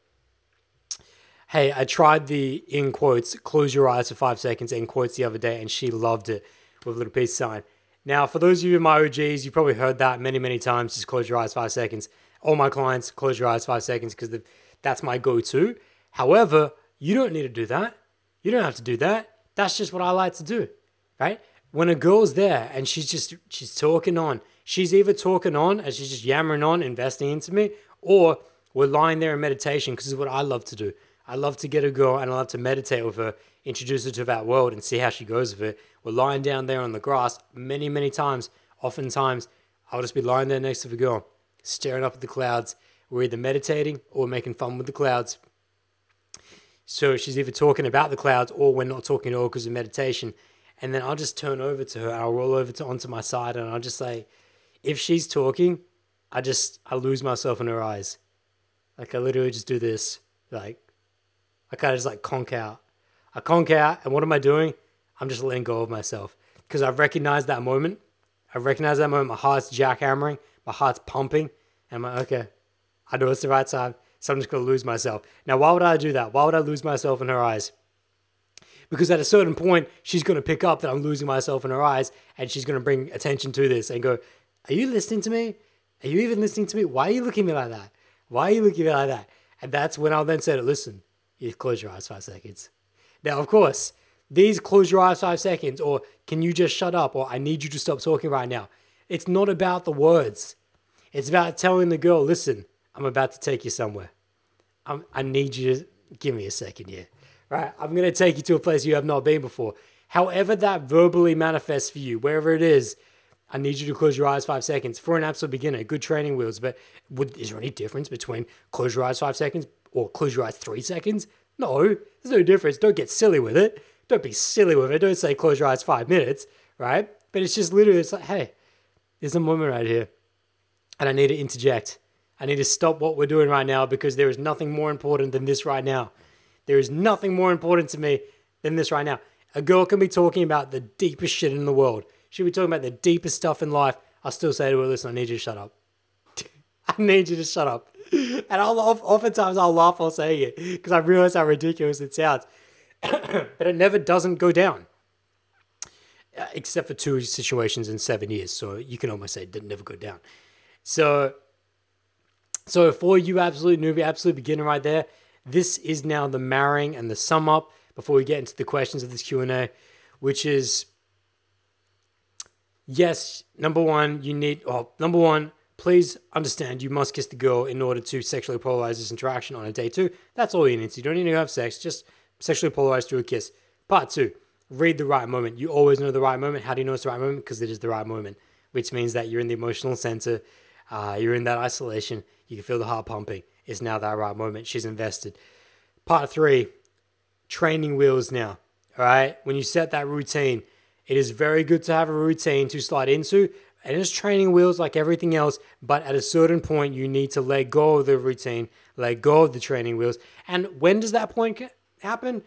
Hey, I tried the in quotes, close your eyes for five seconds in quotes the other day, and she loved it with a little peace sign. Now, for those of you in my OGs, you've probably heard that many, many times. Just close your eyes five seconds. All my clients, close your eyes five seconds because that's my go to. However, you don't need to do that. You don't have to do that. That's just what I like to do, right? When a girl's there and she's just she's talking on, she's either talking on and she's just yammering on, investing into me, or we're lying there in meditation because it's what I love to do. I love to get a girl and I love to meditate with her, introduce her to that world and see how she goes with it. We're lying down there on the grass many, many times. Oftentimes, I'll just be lying there next to the girl, staring up at the clouds. We're either meditating or making fun with the clouds. So she's either talking about the clouds or we're not talking at all because of meditation. And then I'll just turn over to her. I'll roll over to onto my side and I'll just say, if she's talking, I just I lose myself in her eyes. Like I literally just do this. Like I kind of just like conk out. I conk out, and what am I doing? I'm just letting go of myself because I've recognized that moment. I recognize that moment. My heart's jackhammering, my heart's pumping, and I'm like, okay, I know it's the right time, so I'm just gonna lose myself. Now, why would I do that? Why would I lose myself in her eyes? Because at a certain point, she's gonna pick up that I'm losing myself in her eyes, and she's gonna bring attention to this and go, "Are you listening to me? Are you even listening to me? Why are you looking at me like that? Why are you looking at me like that?" And that's when I'll then say, "Listen, you close your eyes five seconds. Now, of course, these close your eyes five seconds, or can you just shut up, or I need you to stop talking right now. It's not about the words. It's about telling the girl, listen, I'm about to take you somewhere. I'm, I need you to give me a second here. Right? I'm going to take you to a place you have not been before. However, that verbally manifests for you, wherever it is, I need you to close your eyes five seconds for an absolute beginner. Good training wheels, but would, is there any difference between close your eyes five seconds or close your eyes three seconds? No, there's no difference. Don't get silly with it. Don't be silly with it. Don't say close your eyes five minutes, right? But it's just literally, it's like, hey, there's a moment right here. And I need to interject. I need to stop what we're doing right now because there is nothing more important than this right now. There is nothing more important to me than this right now. A girl can be talking about the deepest shit in the world. She'll be talking about the deepest stuff in life. I'll still say to her, listen, I need you to shut up. I need you to shut up. and I'll oftentimes I'll laugh while saying it because I realize how ridiculous it sounds. but it never doesn't go down, uh, except for two situations in seven years. So you can almost say it didn't never go down. So, so for you, absolute newbie, absolute beginner, right there, this is now the marrying and the sum up before we get into the questions of this Q and A, which is yes, number one, you need. Oh, number one, Please understand you must kiss the girl in order to sexually polarize this interaction on a day two. That's all you need to. You don't need to have sex, just sexually polarize through a kiss. Part two, read the right moment. You always know the right moment. How do you know it's the right moment? Because it is the right moment, which means that you're in the emotional center, uh, you're in that isolation, you can feel the heart pumping. It's now that right moment. She's invested. Part three, training wheels now. All right. When you set that routine, it is very good to have a routine to slide into, and it's training wheels like everything else, but at a certain point, you need to let go of the routine, let go of the training wheels. And when does that point happen?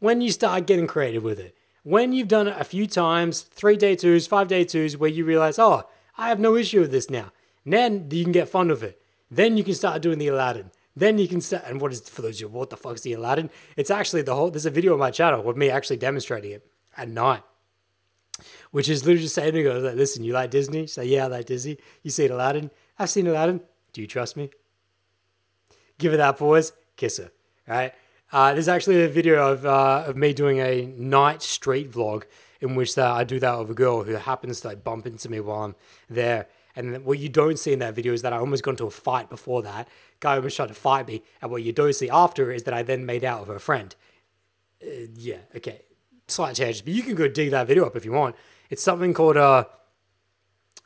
When you start getting creative with it. When you've done it a few times, three day twos, five day twos, where you realize, oh, I have no issue with this now. then you can get fun with it. Then you can start doing the Aladdin. Then you can start, and what is, for those of you, what the fuck's the Aladdin? It's actually the whole, there's a video on my channel with me actually demonstrating it at night which is literally just saying to go like, listen, you like Disney? Say, yeah, I like Disney. You seen Aladdin? I've seen Aladdin. Do you trust me? Give her that pause, kiss her, right? Uh, there's actually a video of, uh, of me doing a night street vlog in which that I do that with a girl who happens to like bump into me while I'm there. And what you don't see in that video is that I almost got into a fight before that. Guy almost tried to fight me. And what you don't see after is that I then made out with her friend. Uh, yeah, okay slight changes, but you can go dig that video up if you want. It's something called uh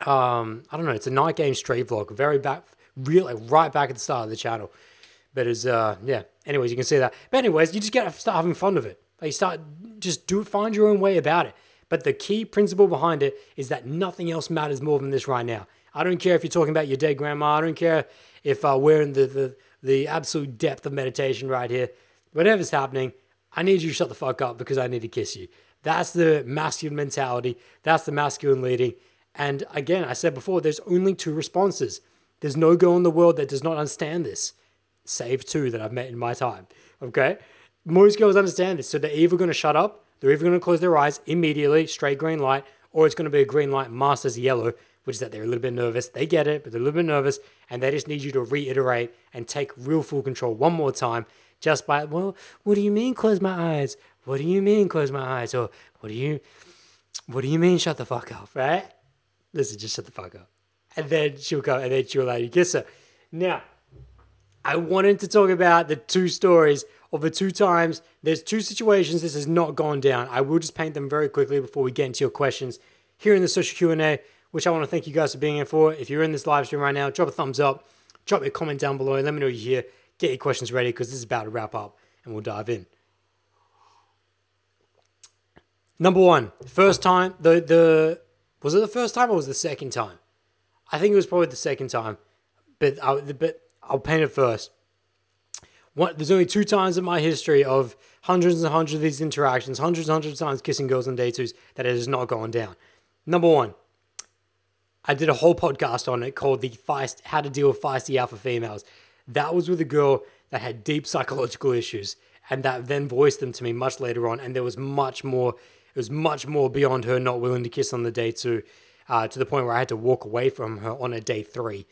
um I don't know, it's a night game street vlog, very back really right back at the start of the channel. But it's uh yeah. Anyways, you can see that. But anyways, you just gotta start having fun with it. Like you start just do find your own way about it. But the key principle behind it is that nothing else matters more than this right now. I don't care if you're talking about your dead grandma. I don't care if uh, we're in the, the, the absolute depth of meditation right here. Whatever's happening, I need you to shut the fuck up because I need to kiss you. That's the masculine mentality. That's the masculine leading. And again, I said before, there's only two responses. There's no girl in the world that does not understand this, save two that I've met in my time. Okay? Most girls understand this. So they're either going to shut up, they're either going to close their eyes immediately, straight green light, or it's going to be a green light masters yellow, which is that they're a little bit nervous. They get it, but they're a little bit nervous, and they just need you to reiterate and take real full control one more time just by, well, what do you mean close my eyes? What do you mean close my eyes? Or what do you, what do you mean shut the fuck up, right? Listen, just shut the fuck up. And then she'll go, and then she'll allow you kiss her. Now, I wanted to talk about the two stories of the two times. There's two situations this has not gone down. I will just paint them very quickly before we get into your questions here in the social Q&A, which I want to thank you guys for being here for. If you're in this live stream right now, drop a thumbs up, drop a comment down below, let me know you're here. Get your questions ready because this is about to wrap up and we'll dive in. Number one, first time, the, the, was it the first time or was it the second time? I think it was probably the second time, but, I, but I'll paint it first. What, there's only two times in my history of hundreds and hundreds of these interactions, hundreds and hundreds of times kissing girls on day twos that it has not gone down. Number one, I did a whole podcast on it called the Feist, How to Deal with Feisty Alpha Females. That was with a girl that had deep psychological issues and that then voiced them to me much later on. And there was much more, it was much more beyond her not willing to kiss on the day two, uh, to the point where I had to walk away from her on a day three.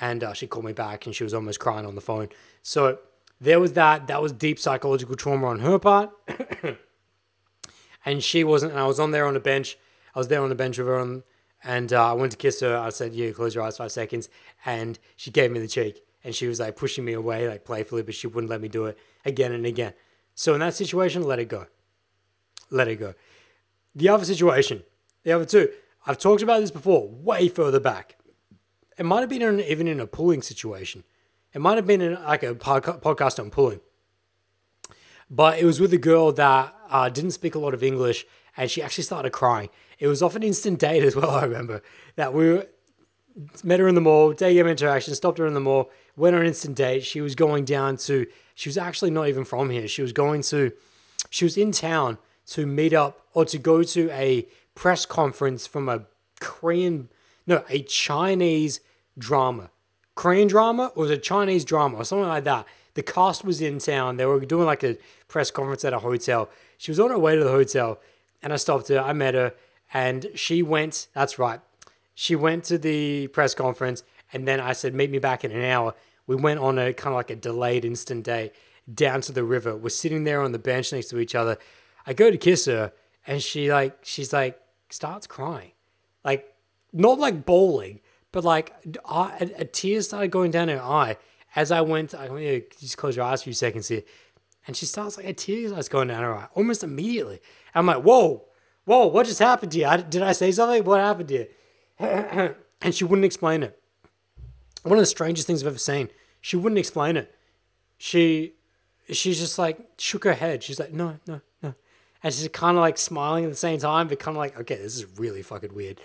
And uh, she called me back and she was almost crying on the phone. So there was that. That was deep psychological trauma on her part. and she wasn't, and I was on there on a bench. I was there on the bench with her on, and uh, I went to kiss her. I said, "Yeah, close your eyes five seconds," and she gave me the cheek, and she was like pushing me away, like playfully, but she wouldn't let me do it again and again. So in that situation, let it go. Let it go. The other situation, the other two, I've talked about this before, way further back. It might have been in, even in a pulling situation. It might have been in like a podcast on pulling, but it was with a girl that uh, didn't speak a lot of English, and she actually started crying. It was off an instant date as well. I remember that we were, met her in the mall, day game interaction, stopped her in the mall, went on an instant date. She was going down to. She was actually not even from here. She was going to. She was in town to meet up or to go to a press conference from a Korean, no, a Chinese drama Korean drama or was it Chinese drama or something like that. The cast was in town. They were doing like a press conference at a hotel. She was on her way to the hotel and I stopped her. I met her and she went, that's right. She went to the press conference and then I said, meet me back in an hour. We went on a kind of like a delayed instant date down to the river. We're sitting there on the bench next to each other. I go to kiss her and she like, she's like, starts crying. Like, not like bawling, but like a, a tear started going down her eye as I went. I want you to just close your eyes for a few seconds here, and she starts like a tear starts going down her eye almost immediately. I'm like, whoa, whoa, what just happened to you? I, did I say something? What happened to you? and she wouldn't explain it. One of the strangest things I've ever seen. She wouldn't explain it. She, she's just like shook her head. She's like, no, no, no, and she's kind of like smiling at the same time, but kind of like, okay, this is really fucking weird.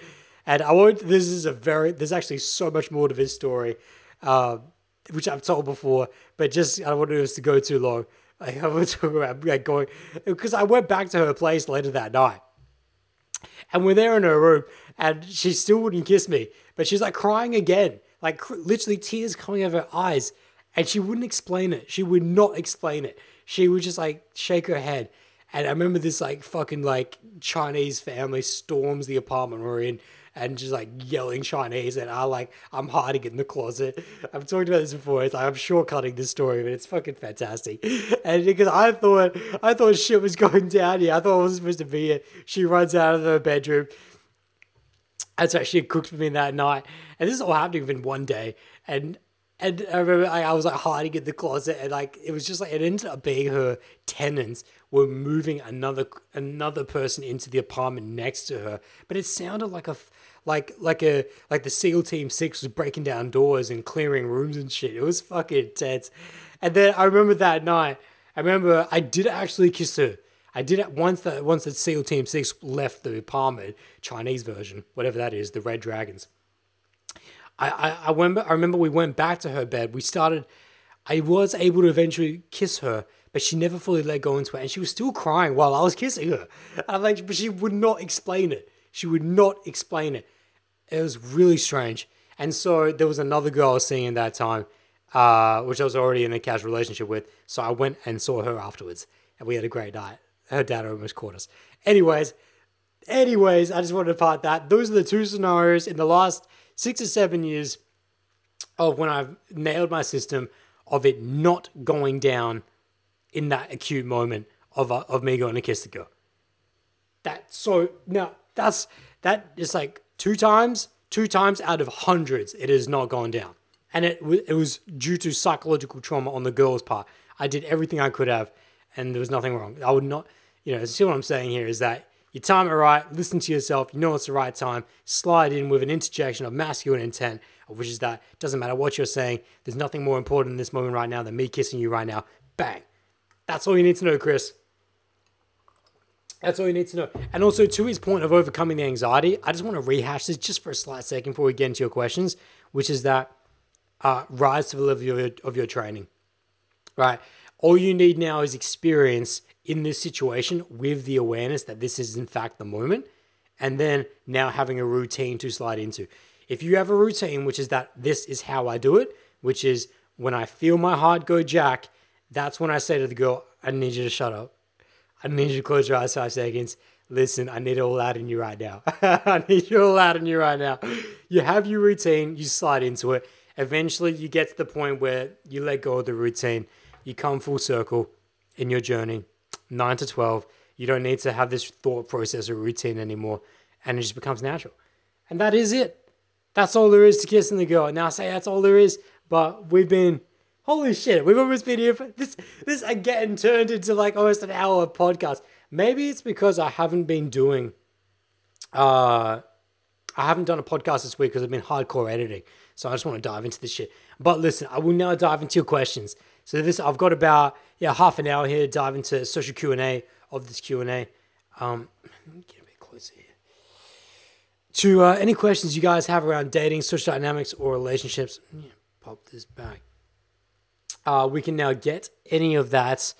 And I won't. This is a very. There's actually so much more to this story, uh, which I've told before. But just I don't want this to go too long. Like I to talk about like going because I went back to her place later that night, and we're there in her room, and she still wouldn't kiss me, but she's like crying again, like cr- literally tears coming out of her eyes, and she wouldn't explain it. She would not explain it. She would just like shake her head. And I remember this like fucking like Chinese family storms the apartment we're in and just like yelling Chinese, and I like I'm hiding in the closet. I've talked about this before. It's like I'm shortcutting this story, but it's fucking fantastic. And because I thought I thought shit was going down here, I thought I wasn't supposed to be here. She runs out of her bedroom. That's why she cooked for me that night, and this is all happening within one day. And and I remember I, I was like hiding in the closet, and like it was just like it ended up being her tenants were moving another another person into the apartment next to her. But it sounded like a like like a like the SEAL Team Six was breaking down doors and clearing rooms and shit. It was fucking intense. And then I remember that night. I remember I did actually kiss her. I did it once that once that SEAL Team Six left the apartment, Chinese version, whatever that is, the Red Dragons. I, I, I remember I remember we went back to her bed. We started. I was able to eventually kiss her, but she never fully let go into it, and she was still crying while I was kissing her. And I'm like, but she would not explain it. She would not explain it. It was really strange. And so there was another girl I was seeing at that time, uh, which I was already in a casual relationship with. So I went and saw her afterwards, and we had a great night. Her dad almost caught us. Anyways, anyways, I just wanted to part that. Those are the two scenarios in the last six or seven years of when I've nailed my system of it not going down in that acute moment of uh, of me going to kiss the girl. That so now that's that is like two times, two times out of hundreds, it has not gone down, and it it was due to psychological trauma on the girl's part. I did everything I could have, and there was nothing wrong. I would not, you know, see what I'm saying here is that you time it right, listen to yourself, you know it's the right time, slide in with an interjection of masculine intent, which is that doesn't matter what you're saying, there's nothing more important in this moment right now than me kissing you right now. Bang. That's all you need to know, Chris. That's all you need to know. And also, to his point of overcoming the anxiety, I just want to rehash this just for a slight second before we get into your questions, which is that uh, rise to the level of your, of your training, right? All you need now is experience in this situation with the awareness that this is, in fact, the moment, and then now having a routine to slide into. If you have a routine, which is that this is how I do it, which is when I feel my heart go jack, that's when I say to the girl, I need you to shut up. I need you to close your eyes five seconds. Listen, I need it all out in you right now. I need you all out in you right now. You have your routine, you slide into it. Eventually, you get to the point where you let go of the routine. You come full circle in your journey, 9 to 12. You don't need to have this thought process or routine anymore, and it just becomes natural. And that is it. That's all there is to kissing the girl. Now, I say that's all there is, but we've been Holy shit, we've almost been here for this. This again turned into like almost an hour of podcast. Maybe it's because I haven't been doing, uh, I haven't done a podcast this week because I've been hardcore editing. So I just want to dive into this shit. But listen, I will now dive into your questions. So this, I've got about yeah half an hour here to dive into social Q and A of this Q and A. Um, get a bit closer here. To uh, any questions you guys have around dating, social dynamics, or relationships, yeah, pop this back uh, we can now get any of that.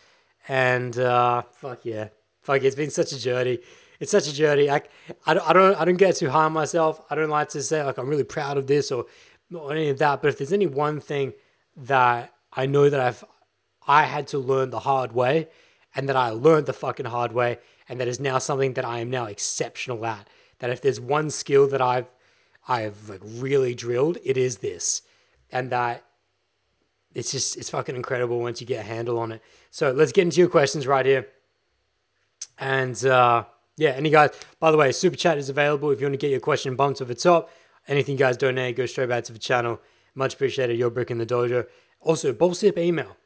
And uh, fuck yeah, fuck it's been such a journey. It's such a journey. I, I, don't, I don't I don't get too high on myself. I don't like to say like I'm really proud of this or, or any of that. But if there's any one thing that I know that I've I had to learn the hard way, and that I learned the fucking hard way, and that is now something that I am now exceptional at. That if there's one skill that I've I've like really drilled, it is this, and that it's just it's fucking incredible once you get a handle on it. So let's get into your questions right here. And uh, yeah, any guys, by the way, super chat is available if you want to get your question bumped to the top. Anything guys donate, go straight back to the channel. Much appreciated. Your brick in the dojo. Also, bowl sip email.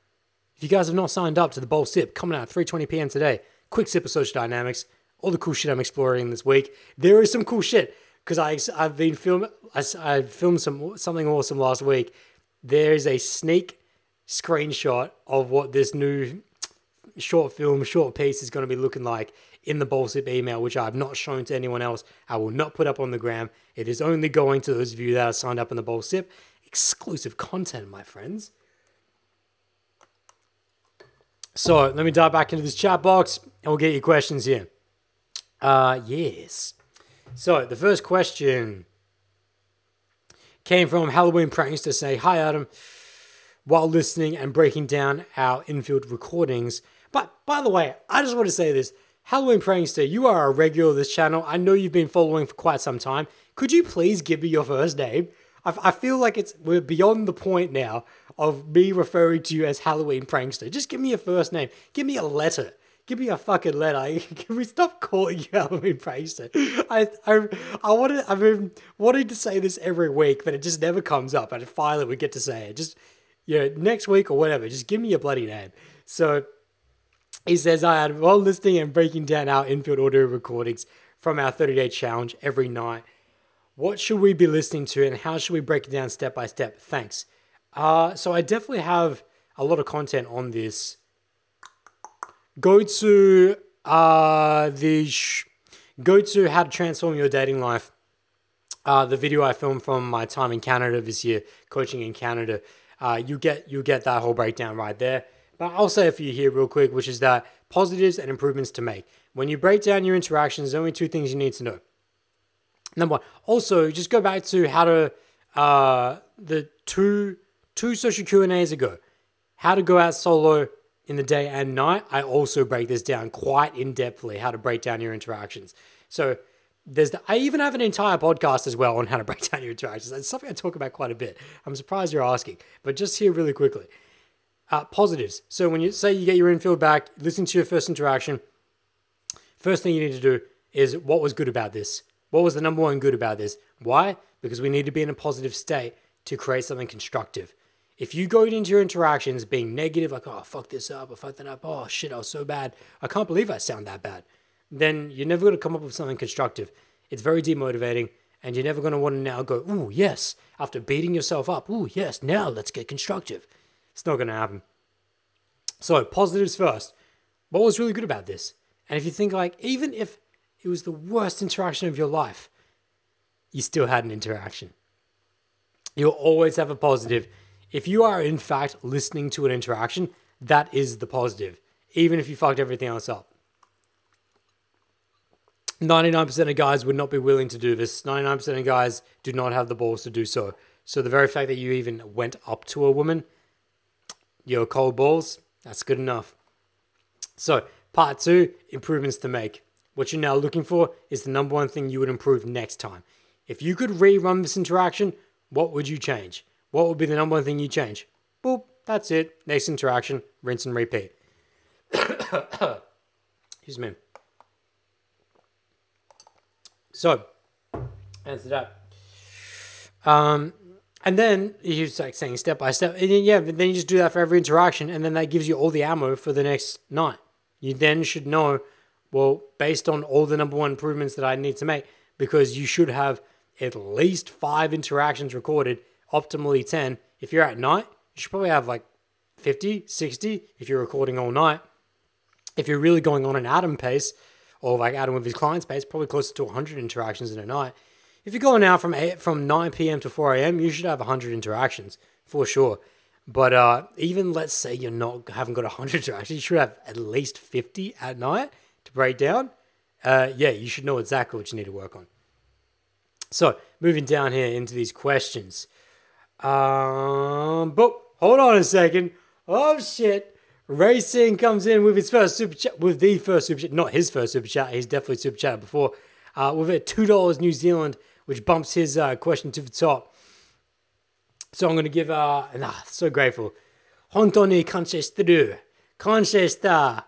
If you guys have not signed up to the bowl sip, coming out at 3:20 p.m. today. Quick sip of social dynamics. All the cool shit I'm exploring this week. There is some cool shit because I I've been filming. I, I filmed some something awesome last week there's a sneak screenshot of what this new short film, short piece is going to be looking like in the Bowl Sip email, which I have not shown to anyone else. I will not put up on the gram. It is only going to those of you that are signed up in the Bowl Sip. Exclusive content, my friends. So let me dive back into this chat box and we'll get your questions here. Uh, yes. So the first question came from Halloween Pranks to say, Hi, Adam. While listening and breaking down our infield recordings. But by the way, I just want to say this Halloween Prankster, you are a regular of this channel. I know you've been following for quite some time. Could you please give me your first name? I, I feel like it's we're beyond the point now of me referring to you as Halloween Prankster. Just give me your first name. Give me a letter. Give me a fucking letter. Can we stop calling you Halloween Prankster? I, I, I wanted, I've been wanting to say this every week, but it just never comes up. And finally, we get to say it. Just, you know, next week or whatever, just give me your bloody name. So he says, I had while listening and breaking down our infield audio recordings from our 30 day challenge every night. What should we be listening to and how should we break it down step by step? Thanks. Uh, so I definitely have a lot of content on this go to uh, the sh- go to how to transform your dating life. Uh, the video I filmed from my time in Canada this year, coaching in Canada. Uh, you get you get that whole breakdown right there. But I'll say for you here real quick, which is that positives and improvements to make. When you break down your interactions, there's only two things you need to know. Number one. Also, just go back to how to uh, the two two social Q and A's ago, how to go out solo in the day and night. I also break this down quite in depthly how to break down your interactions. So there's the, I even have an entire podcast as well on how to break down your interactions. It's something I talk about quite a bit. I'm surprised you're asking, but just here really quickly. Uh, positives. So when you say you get your infield back, listen to your first interaction. First thing you need to do is what was good about this? What was the number one good about this? Why? Because we need to be in a positive state to create something constructive. If you go into your interactions being negative, like, oh, fuck this up, I fucked that up, oh, shit, I was so bad, I can't believe I sound that bad, then you're never going to come up with something constructive. It's very demotivating, and you're never going to want to now go, ooh, yes, after beating yourself up, ooh, yes, now let's get constructive. It's not going to happen. So, positives first. What was really good about this? And if you think, like, even if it was the worst interaction of your life, you still had an interaction. You'll always have a positive. If you are, in fact, listening to an interaction, that is the positive, even if you fucked everything else up. 99% of guys would not be willing to do this. 99% of guys do not have the balls to do so. So the very fact that you even went up to a woman, your cold balls, that's good enough. So, part two improvements to make. What you're now looking for is the number one thing you would improve next time. If you could rerun this interaction, what would you change? What would be the number one thing you change? Boop, that's it. Next interaction, rinse and repeat. Excuse me. So, answer that. Um, and then you like saying step by step, and then, yeah, then you just do that for every interaction, and then that gives you all the ammo for the next night. You then should know, well, based on all the number one improvements that I need to make, because you should have at least five interactions recorded, optimally 10. If you're at night, you should probably have like 50, 60 if you're recording all night. If you're really going on an Adam pace, or like Adam with his clients pace, probably closer to 100 interactions in a night. If you're going out from 8, from 9 p.m. to 4 a.m., you should have 100 interactions for sure. But uh, even let's say you're not haven't got 100 interactions, you should have at least 50 at night to break down. Uh, yeah, you should know exactly what you need to work on. So moving down here into these questions. Um, but hold on a second. Oh shit! Racing comes in with his first super chat, with the first super chat, not his first super chat. He's definitely super chatted before. Uh, with a two dollars New Zealand, which bumps his uh, question to the top. So I'm gonna give uh, nah, so grateful. Hontoni kanshesteru, kanshesta,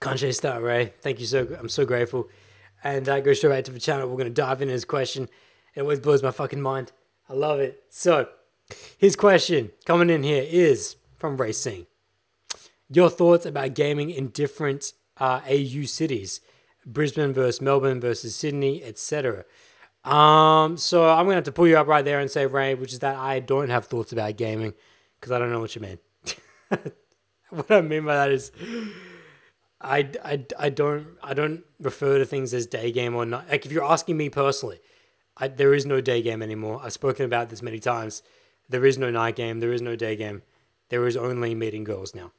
kanshesta, Ray. Thank you so. I'm so grateful. And that goes straight back to the channel. We're gonna dive into his question. It always blows my fucking mind. I love it. So, his question coming in here is from Racing. Your thoughts about gaming in different uh, AU cities, Brisbane versus Melbourne versus Sydney, etc. Um, so I'm gonna have to pull you up right there and say, Ray, which is that I don't have thoughts about gaming because I don't know what you mean. what I mean by that is, I, I, I don't I don't refer to things as day game or not. Like if you're asking me personally, I, there is no day game anymore. I've spoken about this many times. There is no night game. There is no day game. There is only meeting girls now.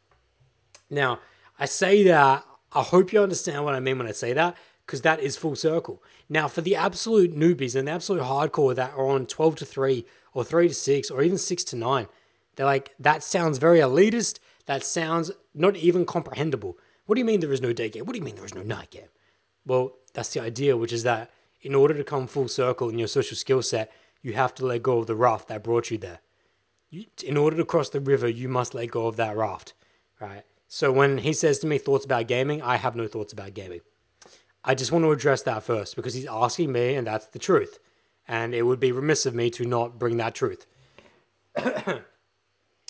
Now, I say that, I hope you understand what I mean when I say that, because that is full circle. Now, for the absolute newbies and the absolute hardcore that are on 12 to 3 or 3 to 6 or even 6 to 9, they're like, that sounds very elitist. That sounds not even comprehensible. What do you mean there is no day game? What do you mean there is no night game? Well, that's the idea, which is that in order to come full circle in your social skill set, you have to let go of the raft that brought you there in order to cross the river, you must let go of that raft, right? So when he says to me thoughts about gaming, I have no thoughts about gaming. I just want to address that first because he's asking me, and that's the truth. And it would be remiss of me to not bring that truth. and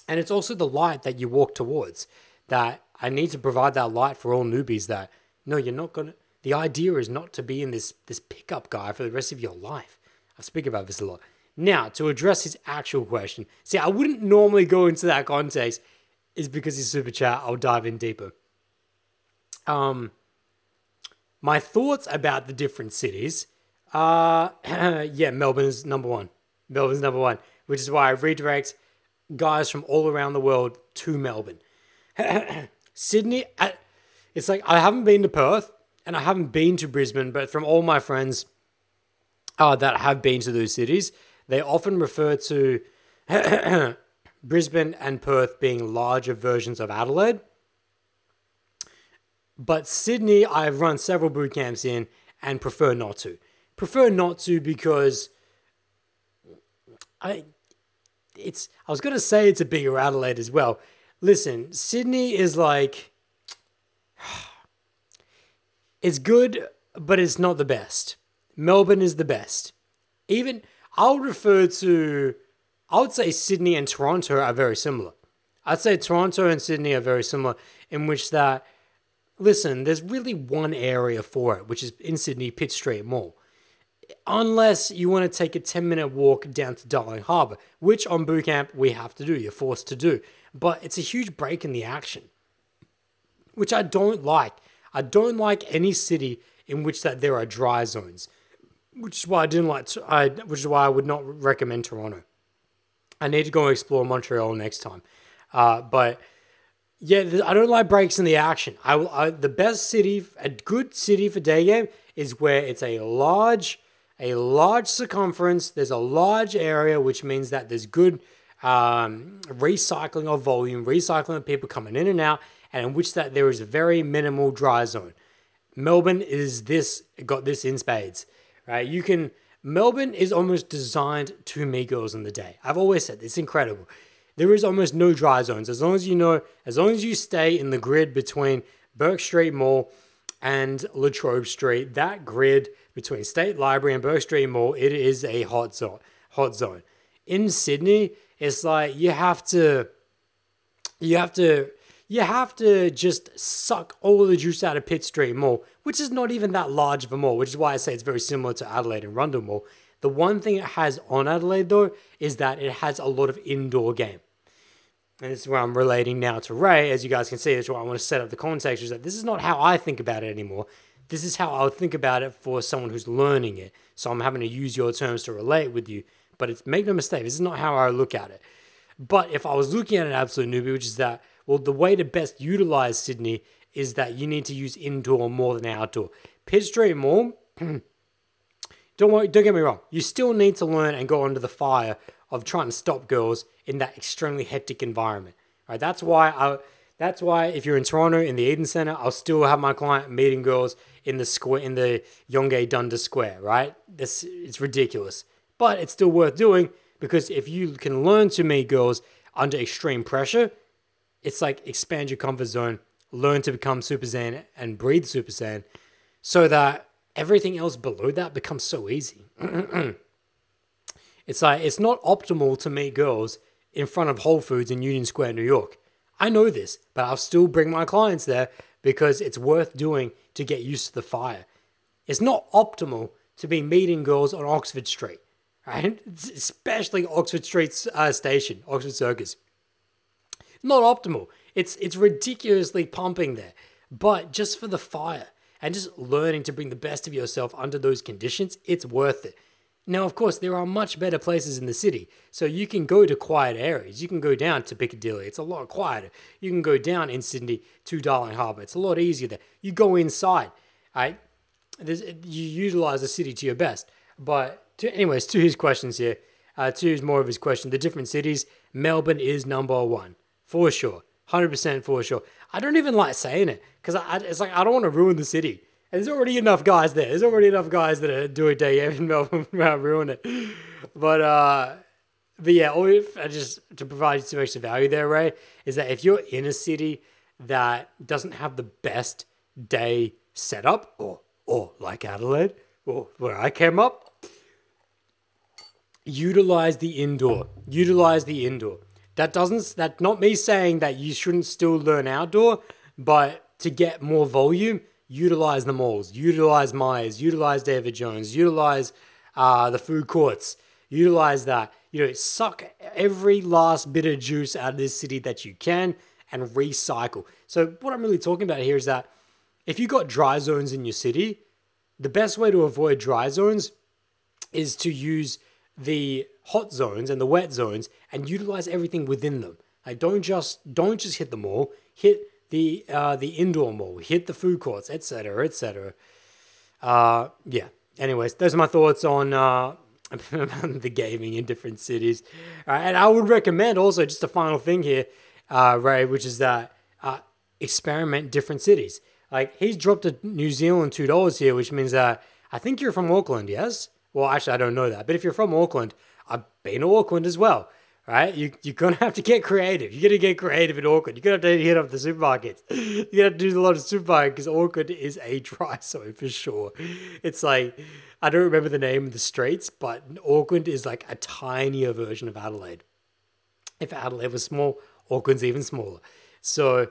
it's also the light that you walk towards. That I need to provide that light for all newbies. That no, you're not gonna. The idea is not to be in this this pickup guy for the rest of your life. I speak about this a lot. Now, to address his actual question, see, I wouldn't normally go into that context, is because he's super chat. I'll dive in deeper. Um, my thoughts about the different cities. Uh, yeah, Melbourne is number one. Melbourne's number one, which is why I redirect guys from all around the world to Melbourne. Sydney, it's like I haven't been to Perth, and I haven't been to Brisbane, but from all my friends uh, that have been to those cities, they often refer to Brisbane and Perth being larger versions of Adelaide. But Sydney, I've run several boot camps in and prefer not to. Prefer not to because I it's I was gonna say it's a bigger Adelaide as well. Listen, Sydney is like it's good, but it's not the best. Melbourne is the best. Even I'll refer to I would say Sydney and Toronto are very similar. I'd say Toronto and Sydney are very similar in which that listen, there's really one area for it, which is in Sydney, Pitt Street Mall. Unless you want to take a 10 minute walk down to Darling Harbour, which on bootcamp we have to do, you're forced to do. But it's a huge break in the action, which I don't like. I don't like any city in which that there are dry zones, which is why I didn't like. I, which is why I would not recommend Toronto. I need to go explore Montreal next time. Uh, but yeah, I don't like breaks in the action. I, I the best city, a good city for day game is where it's a large, a large circumference. There's a large area, which means that there's good um, recycling of volume, recycling of people coming in and out, and in which that there is a very minimal dry zone. Melbourne is this got this in spades, right? You can Melbourne is almost designed to meet girls in the day. I've always said it's incredible. There is almost no dry zones as long as you know, as long as you stay in the grid between Bourke Street Mall and Latrobe Street. That grid between State Library and Bourke Street Mall, it is a hot zone. Hot zone. In Sydney, it's like you have to, you have to you have to just suck all the juice out of Pitt Street Mall, which is not even that large of a mall, which is why I say it's very similar to Adelaide and Rundle Mall. The one thing it has on Adelaide, though, is that it has a lot of indoor game. And this is where I'm relating now to Ray. As you guys can see, that's why I want to set up the context, is that this is not how I think about it anymore. This is how I would think about it for someone who's learning it. So I'm having to use your terms to relate with you. But it's make no mistake, this is not how I look at it. But if I was looking at an absolute newbie, which is that well, the way to best utilize Sydney is that you need to use indoor more than outdoor. Pitt Street Mall, don't worry, don't get me wrong. You still need to learn and go under the fire of trying to stop girls in that extremely hectic environment. Right? That's why I. That's why if you're in Toronto in the Eaton Centre, I'll still have my client meeting girls in the square in the Yonge Dundas Square. Right? This it's ridiculous, but it's still worth doing because if you can learn to meet girls under extreme pressure, it's like expand your comfort zone, learn to become Super Saiyan and breathe Super Saiyan so that everything else below that becomes so easy. it's like it's not optimal to meet girls in front of Whole Foods in Union Square, New York. I know this, but I'll still bring my clients there because it's worth doing to get used to the fire. It's not optimal to be meeting girls on Oxford Street, right? Especially Oxford Street uh, Station, Oxford Circus not optimal. It's it's ridiculously pumping there, but just for the fire and just learning to bring the best of yourself under those conditions, it's worth it. Now, of course, there are much better places in the city, so you can go to quiet areas. You can go down to Piccadilly; it's a lot quieter. You can go down in Sydney to Darling Harbour; it's a lot easier there. You go inside, right? There's, you utilize the city to your best. But to, anyways, to his questions here, uh, to his more of his question, the different cities, Melbourne is number one for sure, hundred percent for sure. I don't even like saying it because it's like I don't want to ruin the city. And there's already enough guys there. There's already enough guys that are doing day in Melbourne without ruining it. But uh, but yeah, or if I just to provide some extra value there, Ray, is that if you're in a city that doesn't have the best day setup, or or like Adelaide, or where I came up, utilize the indoor. Utilize the indoor. That doesn't that not me saying that you shouldn't still learn outdoor, but to get more volume, utilize the malls, utilize Myers, utilize David Jones, utilize uh, the food courts, utilize that. You know, suck every last bit of juice out of this city that you can and recycle. So what I'm really talking about here is that if you got dry zones in your city, the best way to avoid dry zones is to use the hot zones and the wet zones and utilize everything within them. Like don't just don't just hit the mall. Hit the uh, the indoor mall, hit the food courts, etc., etc. Uh, yeah. Anyways, those are my thoughts on uh, the gaming in different cities, uh, and I would recommend also just a final thing here, uh, Ray, which is that uh, experiment different cities. Like he's dropped a New Zealand two dollars here, which means that I think you're from Auckland, yes? Well, actually, I don't know that, but if you're from Auckland, I've been to Auckland as well right? You, you're going to have to get creative. You're going to get creative in Auckland. You're going to have to hit up the supermarkets. You're going to have to do a lot of supermarkets because Auckland is a dry zone for sure. It's like, I don't remember the name of the streets, but Auckland is like a tinier version of Adelaide. If Adelaide was small, Auckland's even smaller. So,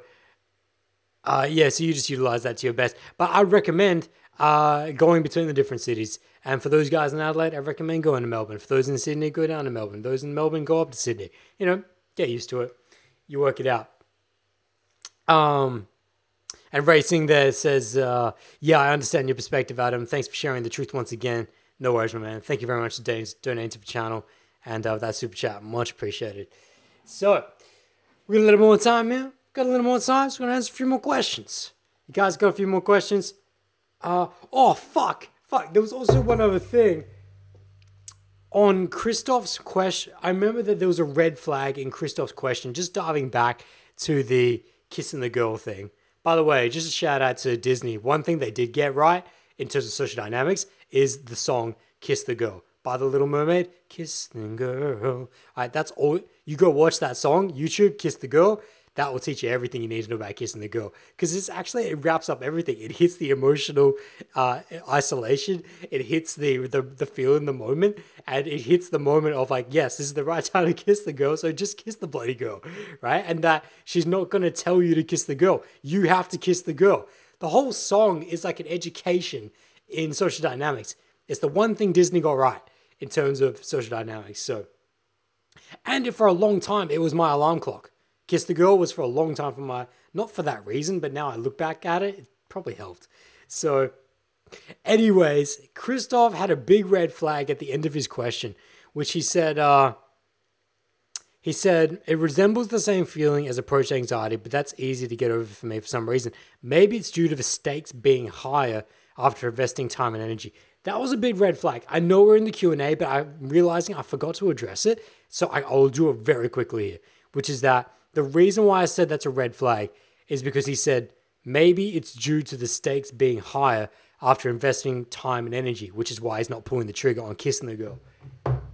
uh, yeah, so you just utilize that to your best. But I recommend uh, going between the different cities. And for those guys in Adelaide, I recommend going to Melbourne. For those in Sydney, go down to Melbourne. Those in Melbourne, go up to Sydney. You know, get used to it. You work it out. Um, and Racing there says, uh, yeah, I understand your perspective, Adam. Thanks for sharing the truth once again. No worries, my man. Thank you very much for donating to the channel and uh, that super chat. Much appreciated. So, we got a little more time here. Got a little more time, so we're going to answer a few more questions. You guys got a few more questions? Uh, oh, fuck. Fuck. There was also one other thing. On Christoph's question, I remember that there was a red flag in Christoph's question, just diving back to the kissing the girl thing. By the way, just a shout out to Disney. One thing they did get right in terms of social dynamics is the song Kiss the Girl by the Little Mermaid. Kiss the Girl. All right, that's all. You go watch that song, YouTube, Kiss the Girl that will teach you everything you need to know about kissing the girl. Because it's actually it wraps up everything. It hits the emotional uh, isolation. It hits the, the the feel in the moment. And it hits the moment of like yes this is the right time to kiss the girl. So just kiss the bloody girl right? And that she's not going to tell you to kiss the girl. You have to kiss the girl. The whole song is like an education in social dynamics. It's the one thing disney got right in terms of social dynamics so. And for a long time it was my alarm clock Kiss the Girl was for a long time for my, not for that reason, but now I look back at it, it probably helped. So, anyways, Christoph had a big red flag at the end of his question, which he said, uh, he said, it resembles the same feeling as approach anxiety, but that's easy to get over for me for some reason. Maybe it's due to the stakes being higher after investing time and energy. That was a big red flag. I know we're in the Q&A, but I'm realizing I forgot to address it. So I, I'll do it very quickly here, which is that the reason why I said that's a red flag is because he said maybe it's due to the stakes being higher after investing time and energy, which is why he's not pulling the trigger on kissing the girl.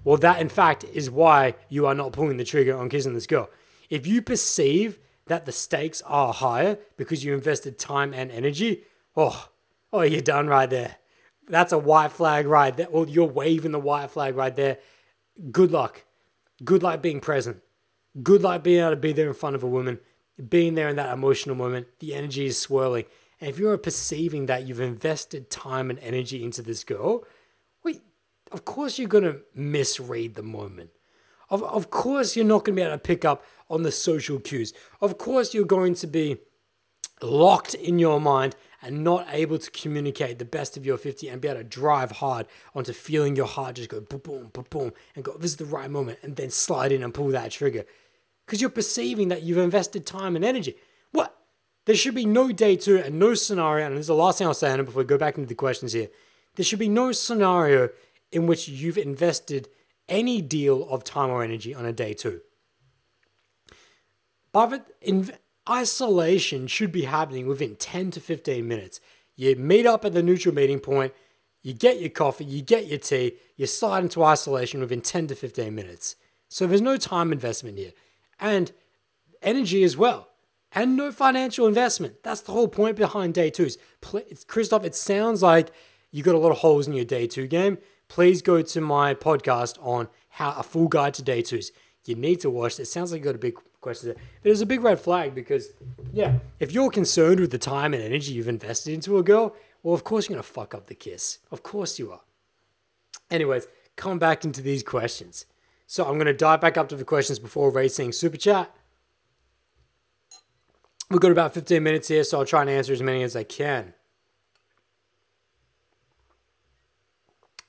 Well, that in fact is why you are not pulling the trigger on kissing this girl. If you perceive that the stakes are higher because you invested time and energy, oh, oh, you're done right there. That's a white flag right there. Well, you're waving the white flag right there. Good luck. Good luck being present good luck being able to be there in front of a woman, being there in that emotional moment. The energy is swirling. And if you're perceiving that you've invested time and energy into this girl, wait, of course you're going to misread the moment. Of, of course you're not going to be able to pick up on the social cues. Of course you're going to be locked in your mind and not able to communicate the best of your 50 and be able to drive hard onto feeling your heart just go boom, boom, boom, boom, and go, this is the right moment, and then slide in and pull that trigger. Because you're perceiving that you've invested time and energy. What? There should be no day two and no scenario, and this is the last thing I'll say, and before we go back into the questions here. There should be no scenario in which you've invested any deal of time or energy on a day two. But in, isolation should be happening within 10 to 15 minutes. You meet up at the neutral meeting point, you get your coffee, you get your tea, you slide into isolation within 10 to 15 minutes. So there's no time investment here. And energy as well. And no financial investment. That's the whole point behind day twos. Christoph, it sounds like you got a lot of holes in your day two game. Please go to my podcast on how a full guide to day twos. You need to watch. It sounds like you got a big question there. There's a big red flag because, yeah, if you're concerned with the time and energy you've invested into a girl, well, of course you're to fuck up the kiss. Of course you are. Anyways, come back into these questions. So I'm going to dive back up to the questions before racing super chat. We've got about 15 minutes here, so I'll try and answer as many as I can.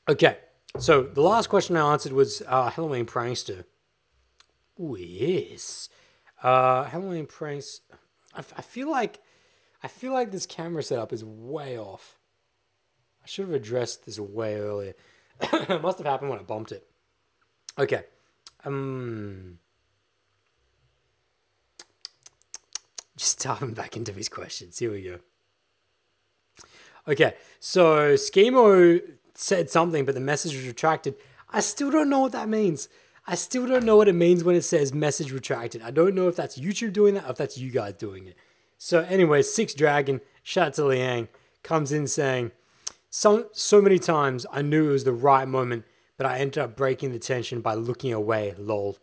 Okay, so the last question I answered was uh, Halloween Prankster. Oh, yes. Uh, Halloween pranks. I, feel like I feel like this camera setup is way off. I should have addressed this way earlier. it must have happened when I bumped it. Okay. Um just diving back into these questions. Here we go. Okay, so Schemo said something, but the message was retracted. I still don't know what that means. I still don't know what it means when it says message retracted. I don't know if that's YouTube doing that or if that's you guys doing it. So, anyway, Six Dragon, shout out to Liang, comes in saying, so, so many times I knew it was the right moment, but I ended up breaking the tension by looking away, lol.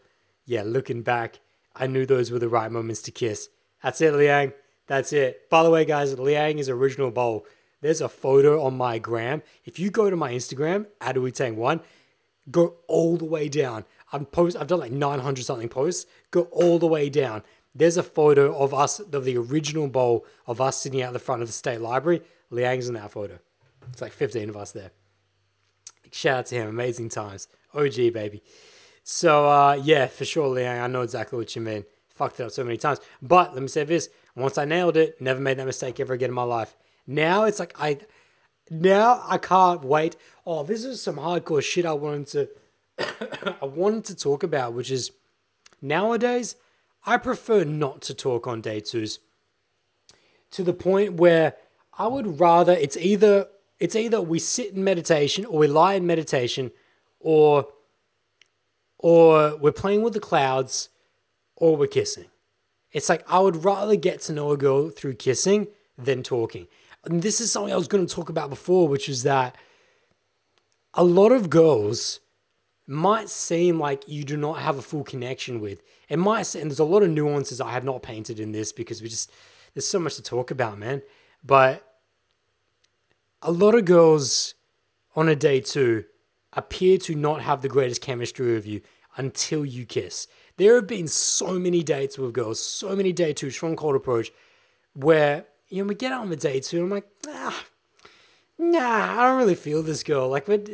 Yeah, looking back, I knew those were the right moments to kiss. That's it, Liang. That's it. By the way, guys, Liang is original bowl. There's a photo on my gram. If you go to my Instagram, Adawitang1, go all the way down. I'm post. I've done like 900 something posts. Go all the way down. There's a photo of us, of the original bowl of us sitting out the front of the state library. Liang's in that photo. It's like 15 of us there. Shout out to him. Amazing times. OG, baby. So, uh, yeah, for sure, Liang. I know exactly what you mean. Fucked it up so many times. But let me say this once I nailed it, never made that mistake ever again in my life. Now it's like I now I can't wait. Oh, this is some hardcore shit I wanted to I wanted to talk about, which is nowadays I prefer not to talk on day twos. To the point where I would rather it's either it's either we sit in meditation or we lie in meditation or or we're playing with the clouds or we're kissing. It's like I would rather get to know a girl through kissing than talking. And this is something I was going to talk about before, which is that a lot of girls might seem like you do not have a full connection with. It might, and there's a lot of nuances I have not painted in this because we just there's so much to talk about, man. But a lot of girls on a day two appear to not have the greatest chemistry with you until you kiss. There have been so many dates with girls, so many day two, strong cold approach, where you know we get out on the day two, and I'm like, ah, nah, I don't really feel this girl. Like, but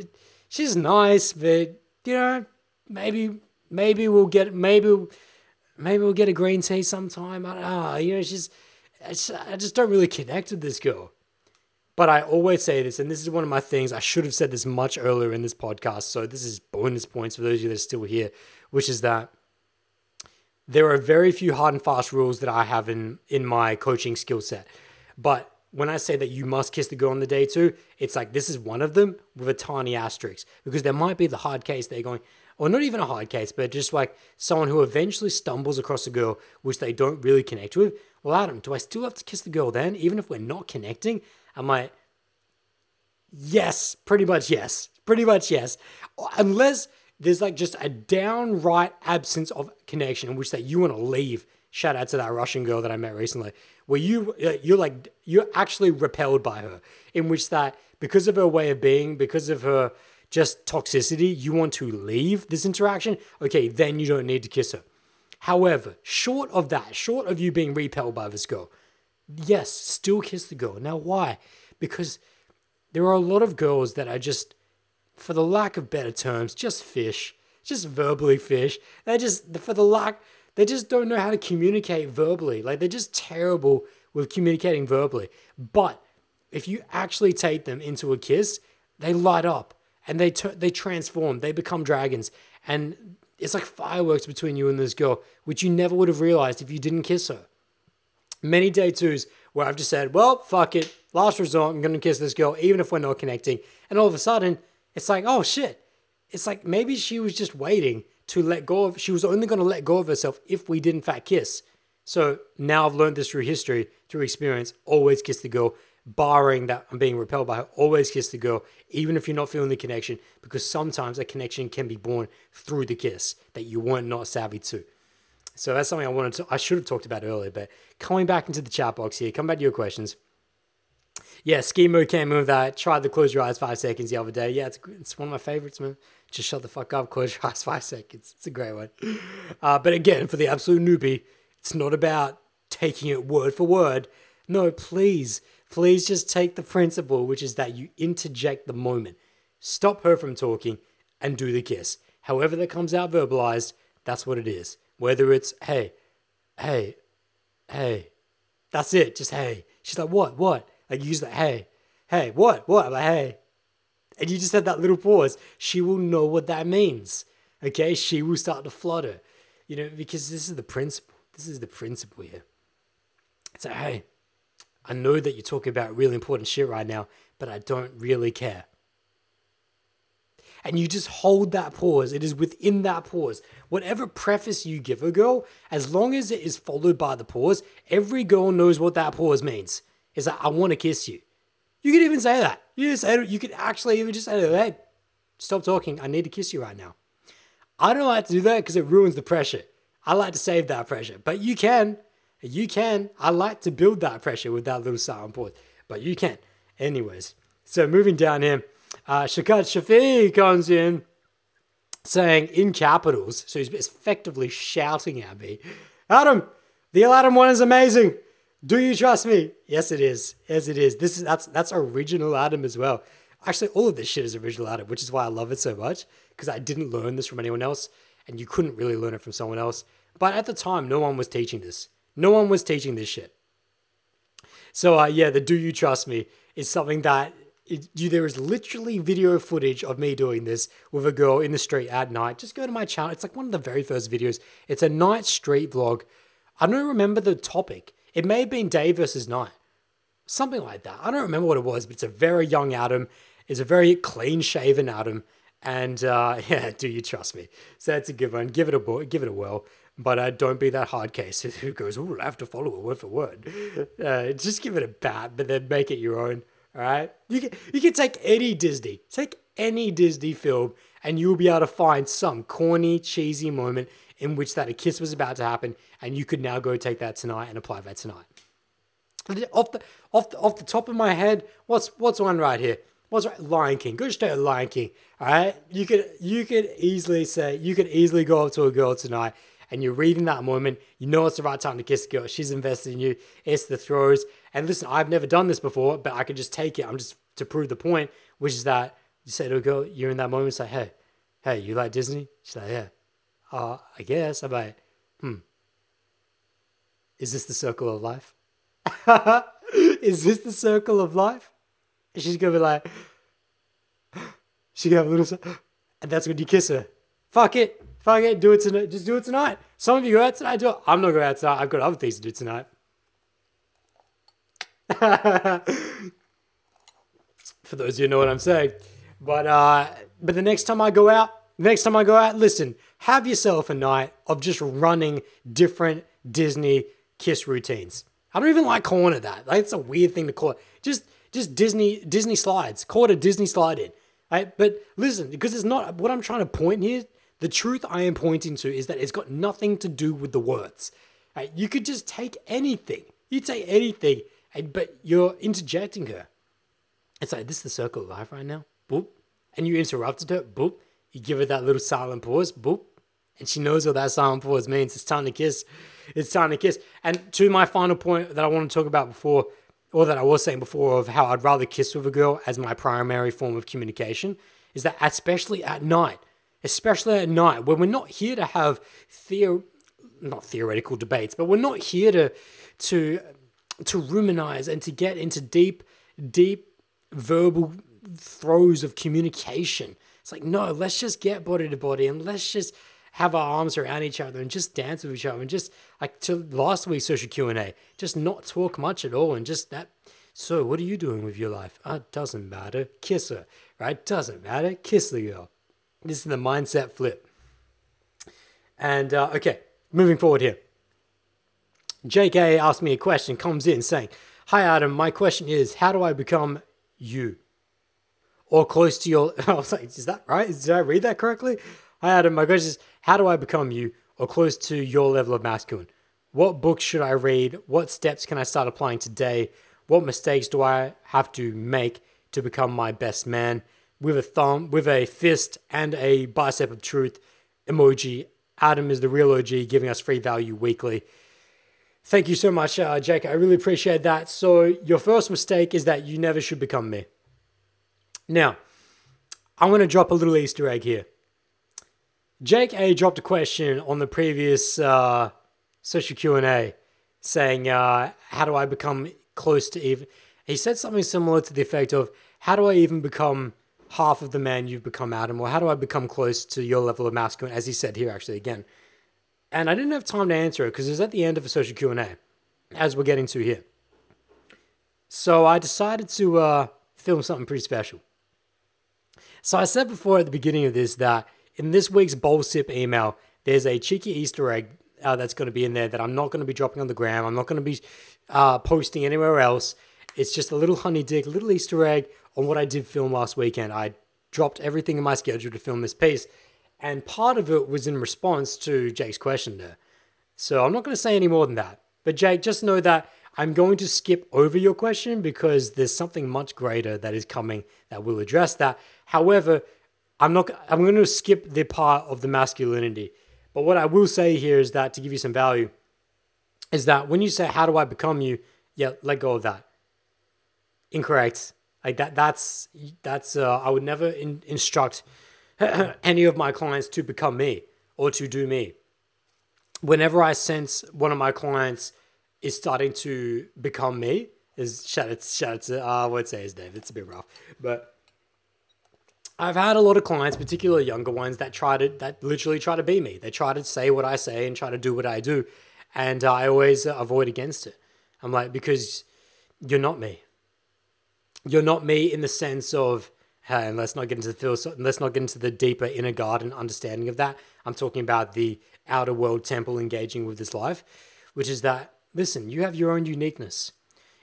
she's nice, but you know, maybe maybe we'll get maybe maybe we'll get a green tea sometime. I don't know. You know, she's I just don't really connect with this girl. But I always say this, and this is one of my things. I should have said this much earlier in this podcast. So this is bonus points for those of you that are still here, which is that there are very few hard and fast rules that I have in in my coaching skill set. But when I say that you must kiss the girl on the day two, it's like this is one of them with a tiny asterisk because there might be the hard case they're going, or not even a hard case, but just like someone who eventually stumbles across a girl which they don't really connect with. Well, Adam, do I still have to kiss the girl then, even if we're not connecting? I'm like, yes, pretty much yes, pretty much yes, unless there's like just a downright absence of connection in which that you want to leave. Shout out to that Russian girl that I met recently, where you uh, you're like you're actually repelled by her, in which that because of her way of being, because of her just toxicity, you want to leave this interaction. Okay, then you don't need to kiss her. However, short of that, short of you being repelled by this girl, yes, still kiss the girl. Now, why? Because there are a lot of girls that are just for the lack of better terms, just fish, just verbally fish. They just, for the lack, they just don't know how to communicate verbally. Like they're just terrible with communicating verbally. But if you actually take them into a kiss, they light up and they t- they transform. They become dragons, and it's like fireworks between you and this girl, which you never would have realized if you didn't kiss her. Many day twos where I've just said, "Well, fuck it, last resort, I'm gonna kiss this girl, even if we're not connecting," and all of a sudden it's like, oh shit. It's like maybe she was just waiting to let go of, she was only going to let go of herself if we did in fact kiss. So now I've learned this through history, through experience. Always kiss the girl, barring that I'm being repelled by her. Always kiss the girl, even if you're not feeling the connection, because sometimes a connection can be born through the kiss that you weren't not savvy to. So that's something I wanted to, I should have talked about earlier, but coming back into the chat box here, come back to your questions yeah, Schemo came in with that. Tried the close your eyes five seconds the other day. Yeah, it's it's one of my favorites, man. Just shut the fuck up, close your eyes five seconds. It's a great one. Uh, but again, for the absolute newbie, it's not about taking it word for word. No, please, please just take the principle, which is that you interject the moment. Stop her from talking and do the kiss. However that comes out verbalized, that's what it is. Whether it's, hey, hey, hey, That's it. Just hey. She's like, what? What? Like you use that hey. Hey, what? What? I'm like, hey. And you just have that little pause. She will know what that means. Okay? She will start to flutter. You know, because this is the principle. This is the principle here. It's like, hey, I know that you're talking about really important shit right now, but I don't really care. And you just hold that pause. It is within that pause. Whatever preface you give a girl, as long as it is followed by the pause, every girl knows what that pause means. It's like, I want to kiss you. You could even say that. You just say you could actually even just say, hey, stop talking. I need to kiss you right now. I don't like to do that because it ruins the pressure. I like to save that pressure, but you can. You can. I like to build that pressure with that little silent pause, but you can. Anyways, so moving down here, uh, Shakat Shafi comes in saying in capitals, so he's effectively shouting at me, Adam, the Aladdin one is amazing. Do you trust me? Yes, it is. Yes, it is. This is that's that's original Adam as well. Actually, all of this shit is original Adam, which is why I love it so much because I didn't learn this from anyone else, and you couldn't really learn it from someone else. But at the time, no one was teaching this. No one was teaching this shit. So uh, yeah, the "Do you trust me?" is something that it, you, there is literally video footage of me doing this with a girl in the street at night. Just go to my channel. It's like one of the very first videos. It's a night street vlog. I don't remember the topic. It may have been day versus night. Something like that. I don't remember what it was, but it's a very young Adam. It's a very clean shaven Adam. And uh, yeah, do you trust me? So that's a good one. Give it a boy, give it a whirl. But uh, don't be that hard case who goes, oh, I have to follow it word for word. Uh, just give it a bat, but then make it your own. All right, you can you can take any Disney, take any Disney film, and you'll be able to find some corny, cheesy moment in which that a kiss was about to happen, and you could now go take that tonight and apply that tonight. Off the off the, off the top of my head, what's what's one right here? What's right? Lion King. Go straight to Lion King. All right, you could you could easily say you could easily go up to a girl tonight and you're reading that moment, you know it's the right time to kiss a girl. She's invested in you. It's the throws. And listen, I've never done this before, but I could just take it. I'm just to prove the point, which is that you say to a girl, you're in that moment, say, hey, hey, you like Disney? She's like, yeah. Uh, I guess. I'm like, hmm. Is this the circle of life? is this the circle of life? And she's gonna be like, she gonna have a little, and that's when you kiss her. Fuck it. Fuck it, do it tonight. Just do it tonight. Some of you go out tonight, do it. I'm not going out tonight. I've got other things to do tonight. For those who know what I'm saying. But uh, but the next time I go out, next time I go out, listen, have yourself a night of just running different Disney kiss routines. I don't even like calling it that. Like, it's a weird thing to call it. Just just Disney Disney slides. Call it a Disney slide in. Right? But listen, because it's not what I'm trying to point here the truth I am pointing to is that it's got nothing to do with the words. Right? You could just take anything. You take anything, but you're interjecting her. It's like, this is the circle of life right now. Boop. And you interrupted her. Boop. You give her that little silent pause. Boop. And she knows what that silent pause means. It's time to kiss. It's time to kiss. And to my final point that I want to talk about before, or that I was saying before, of how I'd rather kiss with a girl as my primary form of communication, is that especially at night, especially at night when we're not here to have theo not theoretical debates, but we're not here to to to ruminize and to get into deep, deep verbal throes of communication. It's like, no, let's just get body to body and let's just have our arms around each other and just dance with each other and just like to last week's social Q&A, just not talk much at all and just that so what are you doing with your life? Uh, doesn't matter. Kiss her, right? Doesn't matter. Kiss the girl. This is the mindset flip. And uh, okay, moving forward here. JK asked me a question, comes in saying, Hi Adam, my question is, how do I become you? Or close to your. I was like, is that right? Did I read that correctly? Hi Adam, my question is, how do I become you or close to your level of masculine? What books should I read? What steps can I start applying today? What mistakes do I have to make to become my best man? with a thumb, with a fist, and a bicep of truth emoji. Adam is the real OG, giving us free value weekly. Thank you so much, uh, Jake. I really appreciate that. So, your first mistake is that you never should become me. Now, I'm going to drop a little Easter egg here. Jake A dropped a question on the previous uh, social Q&A saying, uh, "How do I become close to even?" He said something similar to the effect of, "How do I even become half of the man you've become, Adam?" Or how do I become close to your level of masculine? As he said here, actually, again. And I didn't have time to answer it because it was at the end of a social Q and A, as we're getting to here. So I decided to uh, film something pretty special. So I said before at the beginning of this that in this week's bowl sip email, there's a cheeky Easter egg uh, that's going to be in there that I'm not going to be dropping on the gram. I'm not going to be uh, posting anywhere else. It's just a little honey dick, little Easter egg on what I did film last weekend. I dropped everything in my schedule to film this piece, and part of it was in response to Jake's question there. So I'm not going to say any more than that. But Jake, just know that I'm going to skip over your question because there's something much greater that is coming that will address that. However, I'm not I'm going to skip the part of the masculinity. But what I will say here is that to give you some value is that when you say how do I become you, yeah, let go of that. Incorrect. Like that that's that's uh, I would never in, instruct any of my clients to become me or to do me. Whenever I sense one of my clients is starting to become me. Is shout out, shout out to uh, I won't say his name. It's a bit rough, but I've had a lot of clients, particularly younger ones, that try to that literally try to be me. They try to say what I say and try to do what I do, and I always avoid against it. I'm like because you're not me. You're not me in the sense of hey, and let's not get into the feel. Let's not get into the deeper inner garden understanding of that. I'm talking about the outer world temple engaging with this life, which is that Listen, you have your own uniqueness.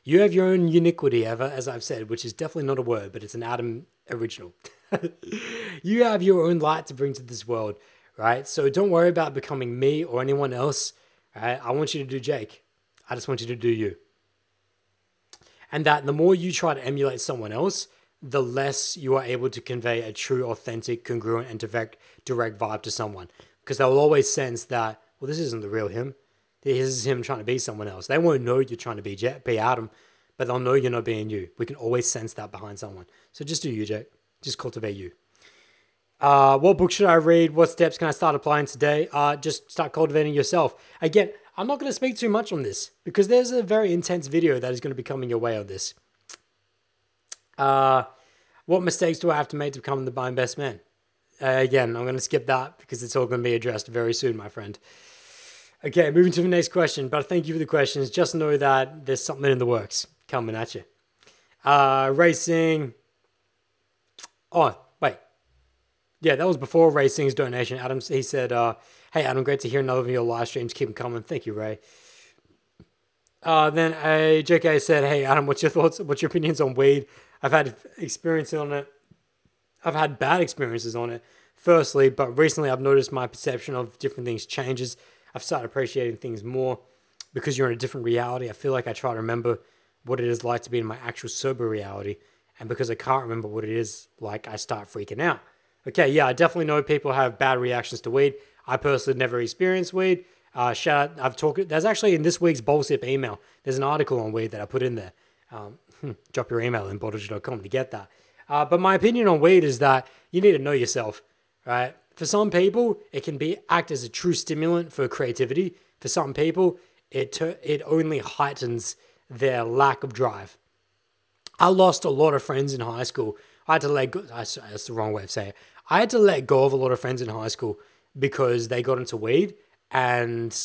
You have your own uniquity, ever, as I've said, which is definitely not a word, but it's an Adam original. you have your own light to bring to this world, right? So don't worry about becoming me or anyone else. Right? I want you to do Jake. I just want you to do you. And that the more you try to emulate someone else, the less you are able to convey a true, authentic, congruent, and direct direct vibe to someone. Because they'll always sense that, well, this isn't the real him. This is him trying to be someone else. They won't know you're trying to be Jet, be Adam, but they'll know you're not being you. We can always sense that behind someone. So just do you, Jet. Just cultivate you. Uh, what book should I read? What steps can I start applying today? Uh, just start cultivating yourself. Again, I'm not going to speak too much on this because there's a very intense video that is going to be coming your way on this. Uh, what mistakes do I have to make to become the my best man? Uh, again, I'm going to skip that because it's all going to be addressed very soon, my friend. Okay, moving to the next question, but thank you for the questions. Just know that there's something in the works coming at you. Uh, racing. Oh, wait. Yeah, that was before Racing's donation. Adam, he said, uh, Hey, Adam, great to hear another of your live streams. Keep them coming. Thank you, Ray. Uh, then a JK said, Hey, Adam, what's your thoughts? What's your opinions on weed? I've had experience on it. I've had bad experiences on it, firstly, but recently I've noticed my perception of different things changes I've started appreciating things more because you're in a different reality. I feel like I try to remember what it is like to be in my actual sober reality. And because I can't remember what it is like, I start freaking out. Okay, yeah, I definitely know people have bad reactions to weed. I personally never experienced weed. Uh, shout out, I've talked, there's actually in this week's Bowl Sip email, there's an article on weed that I put in there. Um, drop your email in bowldojo.com to get that. Uh, but my opinion on weed is that you need to know yourself, right? For some people, it can be act as a true stimulant for creativity. For some people, it it only heightens their lack of drive. I lost a lot of friends in high school. I had to let go. That's the wrong way of saying it. I had to let go of a lot of friends in high school because they got into weed and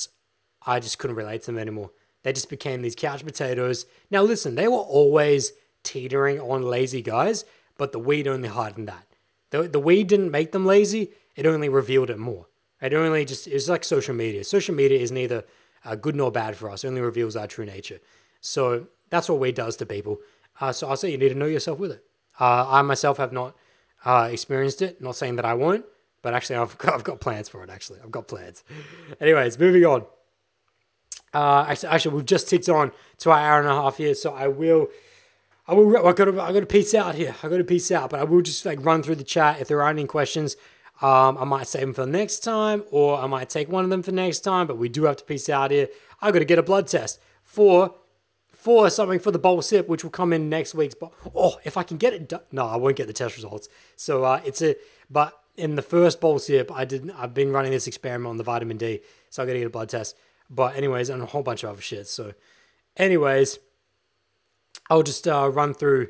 I just couldn't relate to them anymore. They just became these couch potatoes. Now, listen, they were always teetering on lazy guys, but the weed only heightened that. The, the weed didn't make them lazy, it only revealed it more. It only just it's like social media. Social media is neither uh, good nor bad for us. It only reveals our true nature. So that's what weed does to people. Uh, so I say you need to know yourself with it. Uh, I myself have not uh, experienced it. Not saying that I won't, but actually I've got, I've got plans for it. Actually, I've got plans. Anyways, moving on. Uh, actually, we've just ticked on to our hour and a half here, so I will. I will. I got to. I got to piece out here. I got to piece out, but I will just like run through the chat. If there are any questions, um, I might save them for next time, or I might take one of them for next time. But we do have to piece out here. I got to get a blood test for for something for the bowl sip, which will come in next week's. But oh, if I can get it done, no, I won't get the test results. So uh, it's a but in the first bowl sip, I didn't. I've been running this experiment on the vitamin D, so I got to get a blood test. But anyways, and a whole bunch of other shit. So, anyways, I'll just uh, run through.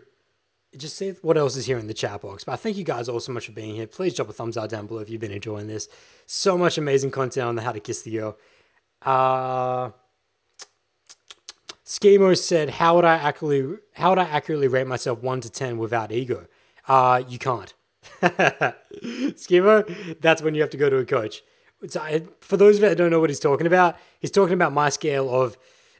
Just see what else is here in the chat box. But I thank you guys all so much for being here. Please drop a thumbs up down below if you've been enjoying this. So much amazing content on the How to Kiss the Girl. Uh, Schemo said, "How would I accurately how would I accurately rate myself one to ten without ego? Uh, you can't. Schemo, that's when you have to go to a coach. For those of you that don't know what he's talking about, he's talking about my scale of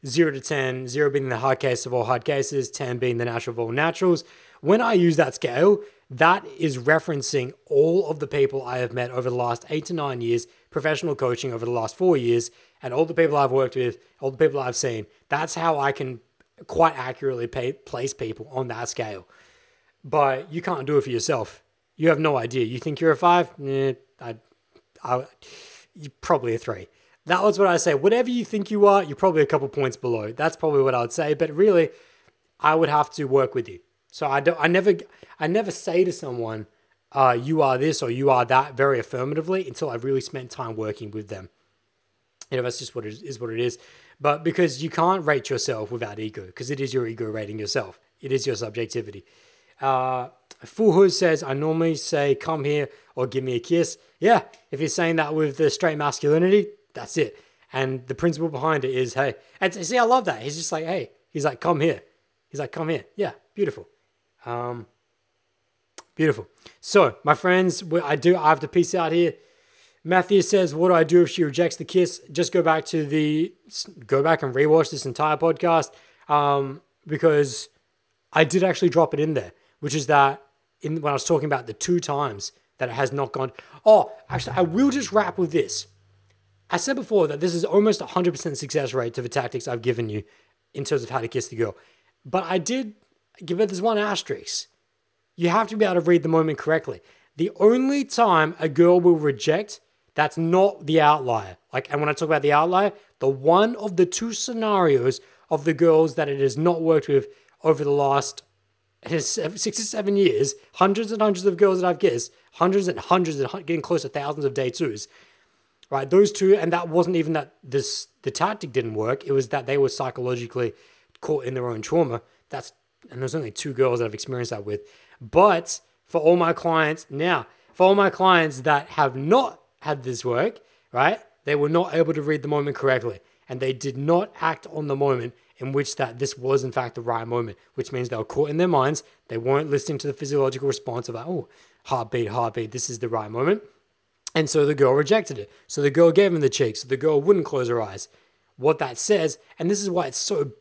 zero to 10, zero being the hard case of all hard cases, 10 being the natural of all naturals. When I use that scale, that is referencing all of the people I have met over the last eight to nine years, professional coaching over the last four years, and all the people I've worked with, all the people I've seen. That's how I can quite accurately pay, place people on that scale. But you can't do it for yourself. You have no idea. You think you're a five? Eh, I, I, you're probably a three. That was what I say. Whatever you think you are, you're probably a couple points below. That's probably what I would say. But really, I would have to work with you. So I don't. I never. I never say to someone, uh, "You are this" or "You are that" very affirmatively until I've really spent time working with them. You know, that's just what it is. is, What it is. But because you can't rate yourself without ego, because it is your ego rating yourself. It is your subjectivity. Uh, Hood says, I normally say, come here or give me a kiss. Yeah, if you're saying that with the straight masculinity, that's it. And the principle behind it is, hey, and see, I love that. He's just like, hey, he's like, come here. He's like, come here. Yeah, beautiful. Um, beautiful. So, my friends, I do, I have to peace out here. Matthew says, what do I do if she rejects the kiss? Just go back to the, go back and rewatch this entire podcast um, because I did actually drop it in there, which is that in when I was talking about the two times that it has not gone. Oh, actually, I will just wrap with this. I said before that this is almost 100% success rate to the tactics I've given you in terms of how to kiss the girl. But I did give it this one asterisk. You have to be able to read the moment correctly. The only time a girl will reject, that's not the outlier. Like, and when I talk about the outlier, the one of the two scenarios of the girls that it has not worked with over the last six to seven years, hundreds and hundreds of girls that I've kissed, hundreds and hundreds and getting close to thousands of day twos, right? Those two, and that wasn't even that this the tactic didn't work. It was that they were psychologically caught in their own trauma. That's and there's only two girls that I've experienced that with. But for all my clients now, for all my clients that have not had this work, right? They were not able to read the moment correctly, and they did not act on the moment in which that this was in fact the right moment, which means they were caught in their minds. They weren't listening to the physiological response of like, oh, heartbeat, heartbeat, this is the right moment. And so the girl rejected it. So the girl gave him the cheek. So the girl wouldn't close her eyes. What that says, and this is why it's so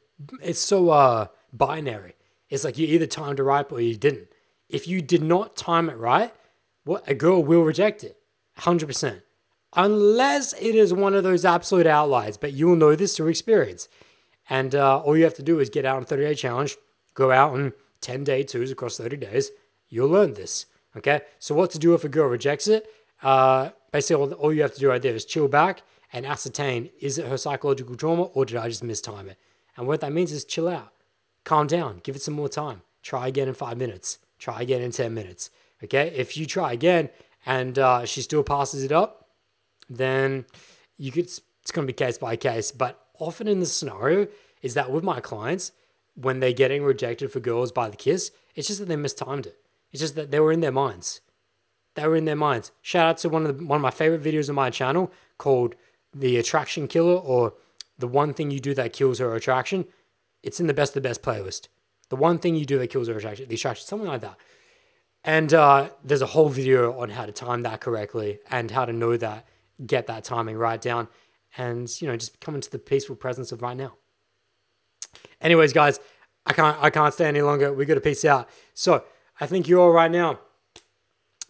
it's so uh binary. It's like you either timed it right or you didn't. If you did not time it right, what a girl will reject it. 100%. Unless it is one of those absolute outliers, but you'll know this through experience. And uh, all you have to do is get out on 30 day challenge, go out on 10 day twos across 30 days. You'll learn this. Okay. So, what to do if a girl rejects it? Uh, basically, all, all you have to do right there is chill back and ascertain is it her psychological trauma or did I just mistime it? And what that means is chill out, calm down, give it some more time. Try again in five minutes, try again in 10 minutes. Okay. If you try again and uh, she still passes it up, then you could, it's going to be case by case. But often in the scenario is that with my clients, when they're getting rejected for girls by the kiss, it's just that they mistimed it. It's just that they were in their minds. They were in their minds. Shout out to one of the, one of my favorite videos on my channel called "The Attraction Killer" or "The One Thing You Do That Kills Her Attraction." It's in the best of the best playlist. The one thing you do that kills her attraction, the attraction, something like that. And uh, there's a whole video on how to time that correctly and how to know that, get that timing right down and you know just come into the peaceful presence of right now. Anyways, guys, I can't I can't stay any longer. We got to peace out. So I thank you all right now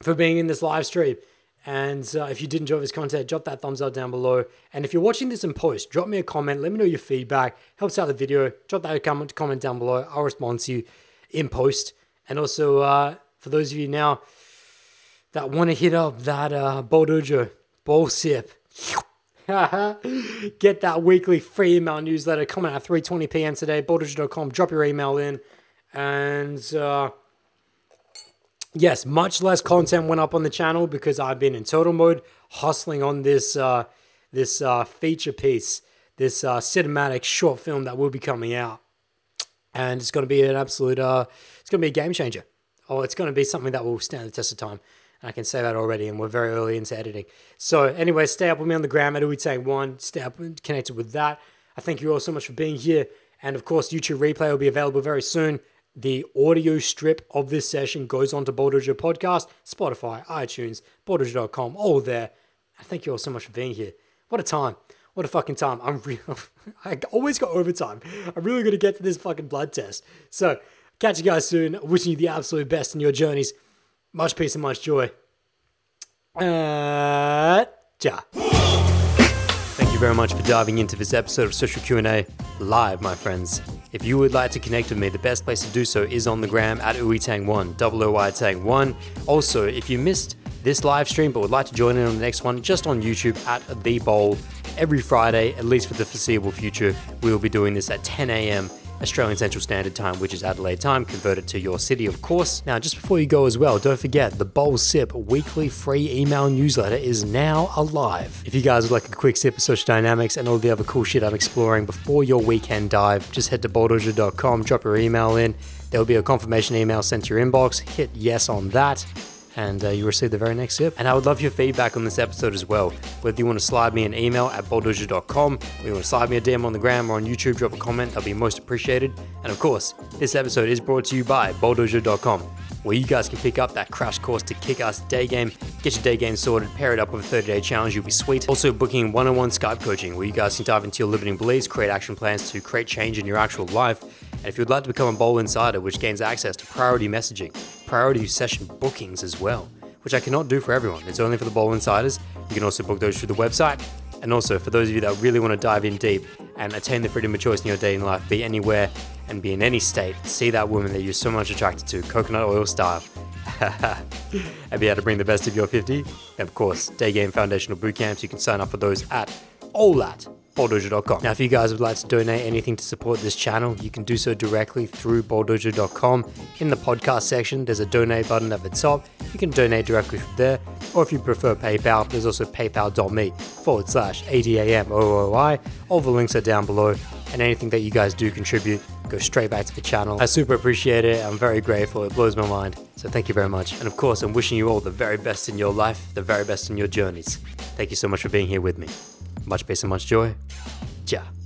for being in this live stream. And uh, if you did enjoy this content, drop that thumbs up down below. And if you're watching this in post, drop me a comment. Let me know your feedback. Helps out the video. Drop that comment, comment down below. I'll respond to you in post. And also, uh, for those of you now that want to hit up that uh, Bowl Dojo, Bowl Sip, Get that weekly free email newsletter coming at 3.20 p.m. today. Bowldojo.com. Drop your email in. And uh, yes, much less content went up on the channel because I've been in total mode hustling on this uh, this uh, feature piece this uh, cinematic short film that will be coming out, and it's going to be an absolute. Uh, it's going to be a game changer. Oh, it's going to be something that will stand the test of time. I can say that already, and we're very early into editing. So, anyway, stay up with me on the gram at ooitang1. Stay up connected with that. I thank you all so much for being here. And of course, YouTube replay will be available very soon. The audio strip of this session goes on to Bowl Podcast, Spotify, iTunes, bowldojo.com, all there. Thank you all so much for being here. What a time. What a fucking time. I'm real. I always got overtime. I'm really going to get to this fucking blood test. So, catch you guys soon. Wishing you the absolute best in your journeys. Much peace and much joy. Uh. Thank you very much for diving into this episode of Social Q&A live, my friends. If you would like to connect with me, the best place to do so is on the gram at uitang1, OOITang1. Also, if you missed this live stream but would like to join in on the next one, just on YouTube at The Bowl every Friday, at least for the foreseeable future. We will be doing this at 10 a.m. Australian Central Standard Time, which is Adelaide time, converted to your city, of course. Now, just before you go as well, don't forget the Bowl Sip weekly free email newsletter is now alive. If you guys would like a quick sip of social dynamics and all the other cool shit I'm exploring before your weekend dive, just head to bowldojo.com, drop your email in. There will be a confirmation email sent to your inbox. Hit yes on that and uh, you receive the very next sip. And I would love your feedback on this episode as well. Whether you want to slide me an email at bowldojo.com, or you want to slide me a DM on the gram or on YouTube, drop a comment, that'll be most appreciated. And of course, this episode is brought to you by bowldojo.com, where you guys can pick up that crash course to kick ass day game, get your day game sorted, pair it up with a 30 day challenge, you'll be sweet. Also, booking one on one Skype coaching, where you guys can dive into your limiting beliefs, create action plans to create change in your actual life. And if you'd like to become a Bowl Insider, which gains access to priority messaging, priority session bookings as well, which I cannot do for everyone. It's only for the Bowl Insiders. You can also book those through the website. And also, for those of you that really want to dive in deep and attain the freedom of choice in your dating life, be anywhere and be in any state, see that woman that you're so much attracted to, coconut oil style, and be able to bring the best of your 50. And of course, Day Game Foundational Boot Camps, you can sign up for those at that bowldojo.com. Now, if you guys would like to donate anything to support this channel, you can do so directly through bowldojo.com. In the podcast section, there's a donate button at the top. You can donate directly from there, or if you prefer PayPal, there's also paypal.me forward slash ADAMOOI. All the links are down below, and anything that you guys do contribute goes straight back to the channel. I super appreciate it. I'm very grateful. It blows my mind. So thank you very much. And of course, I'm wishing you all the very best in your life, the very best in your journeys. Thank you so much for being here with me. Much peace and much joy. Ja.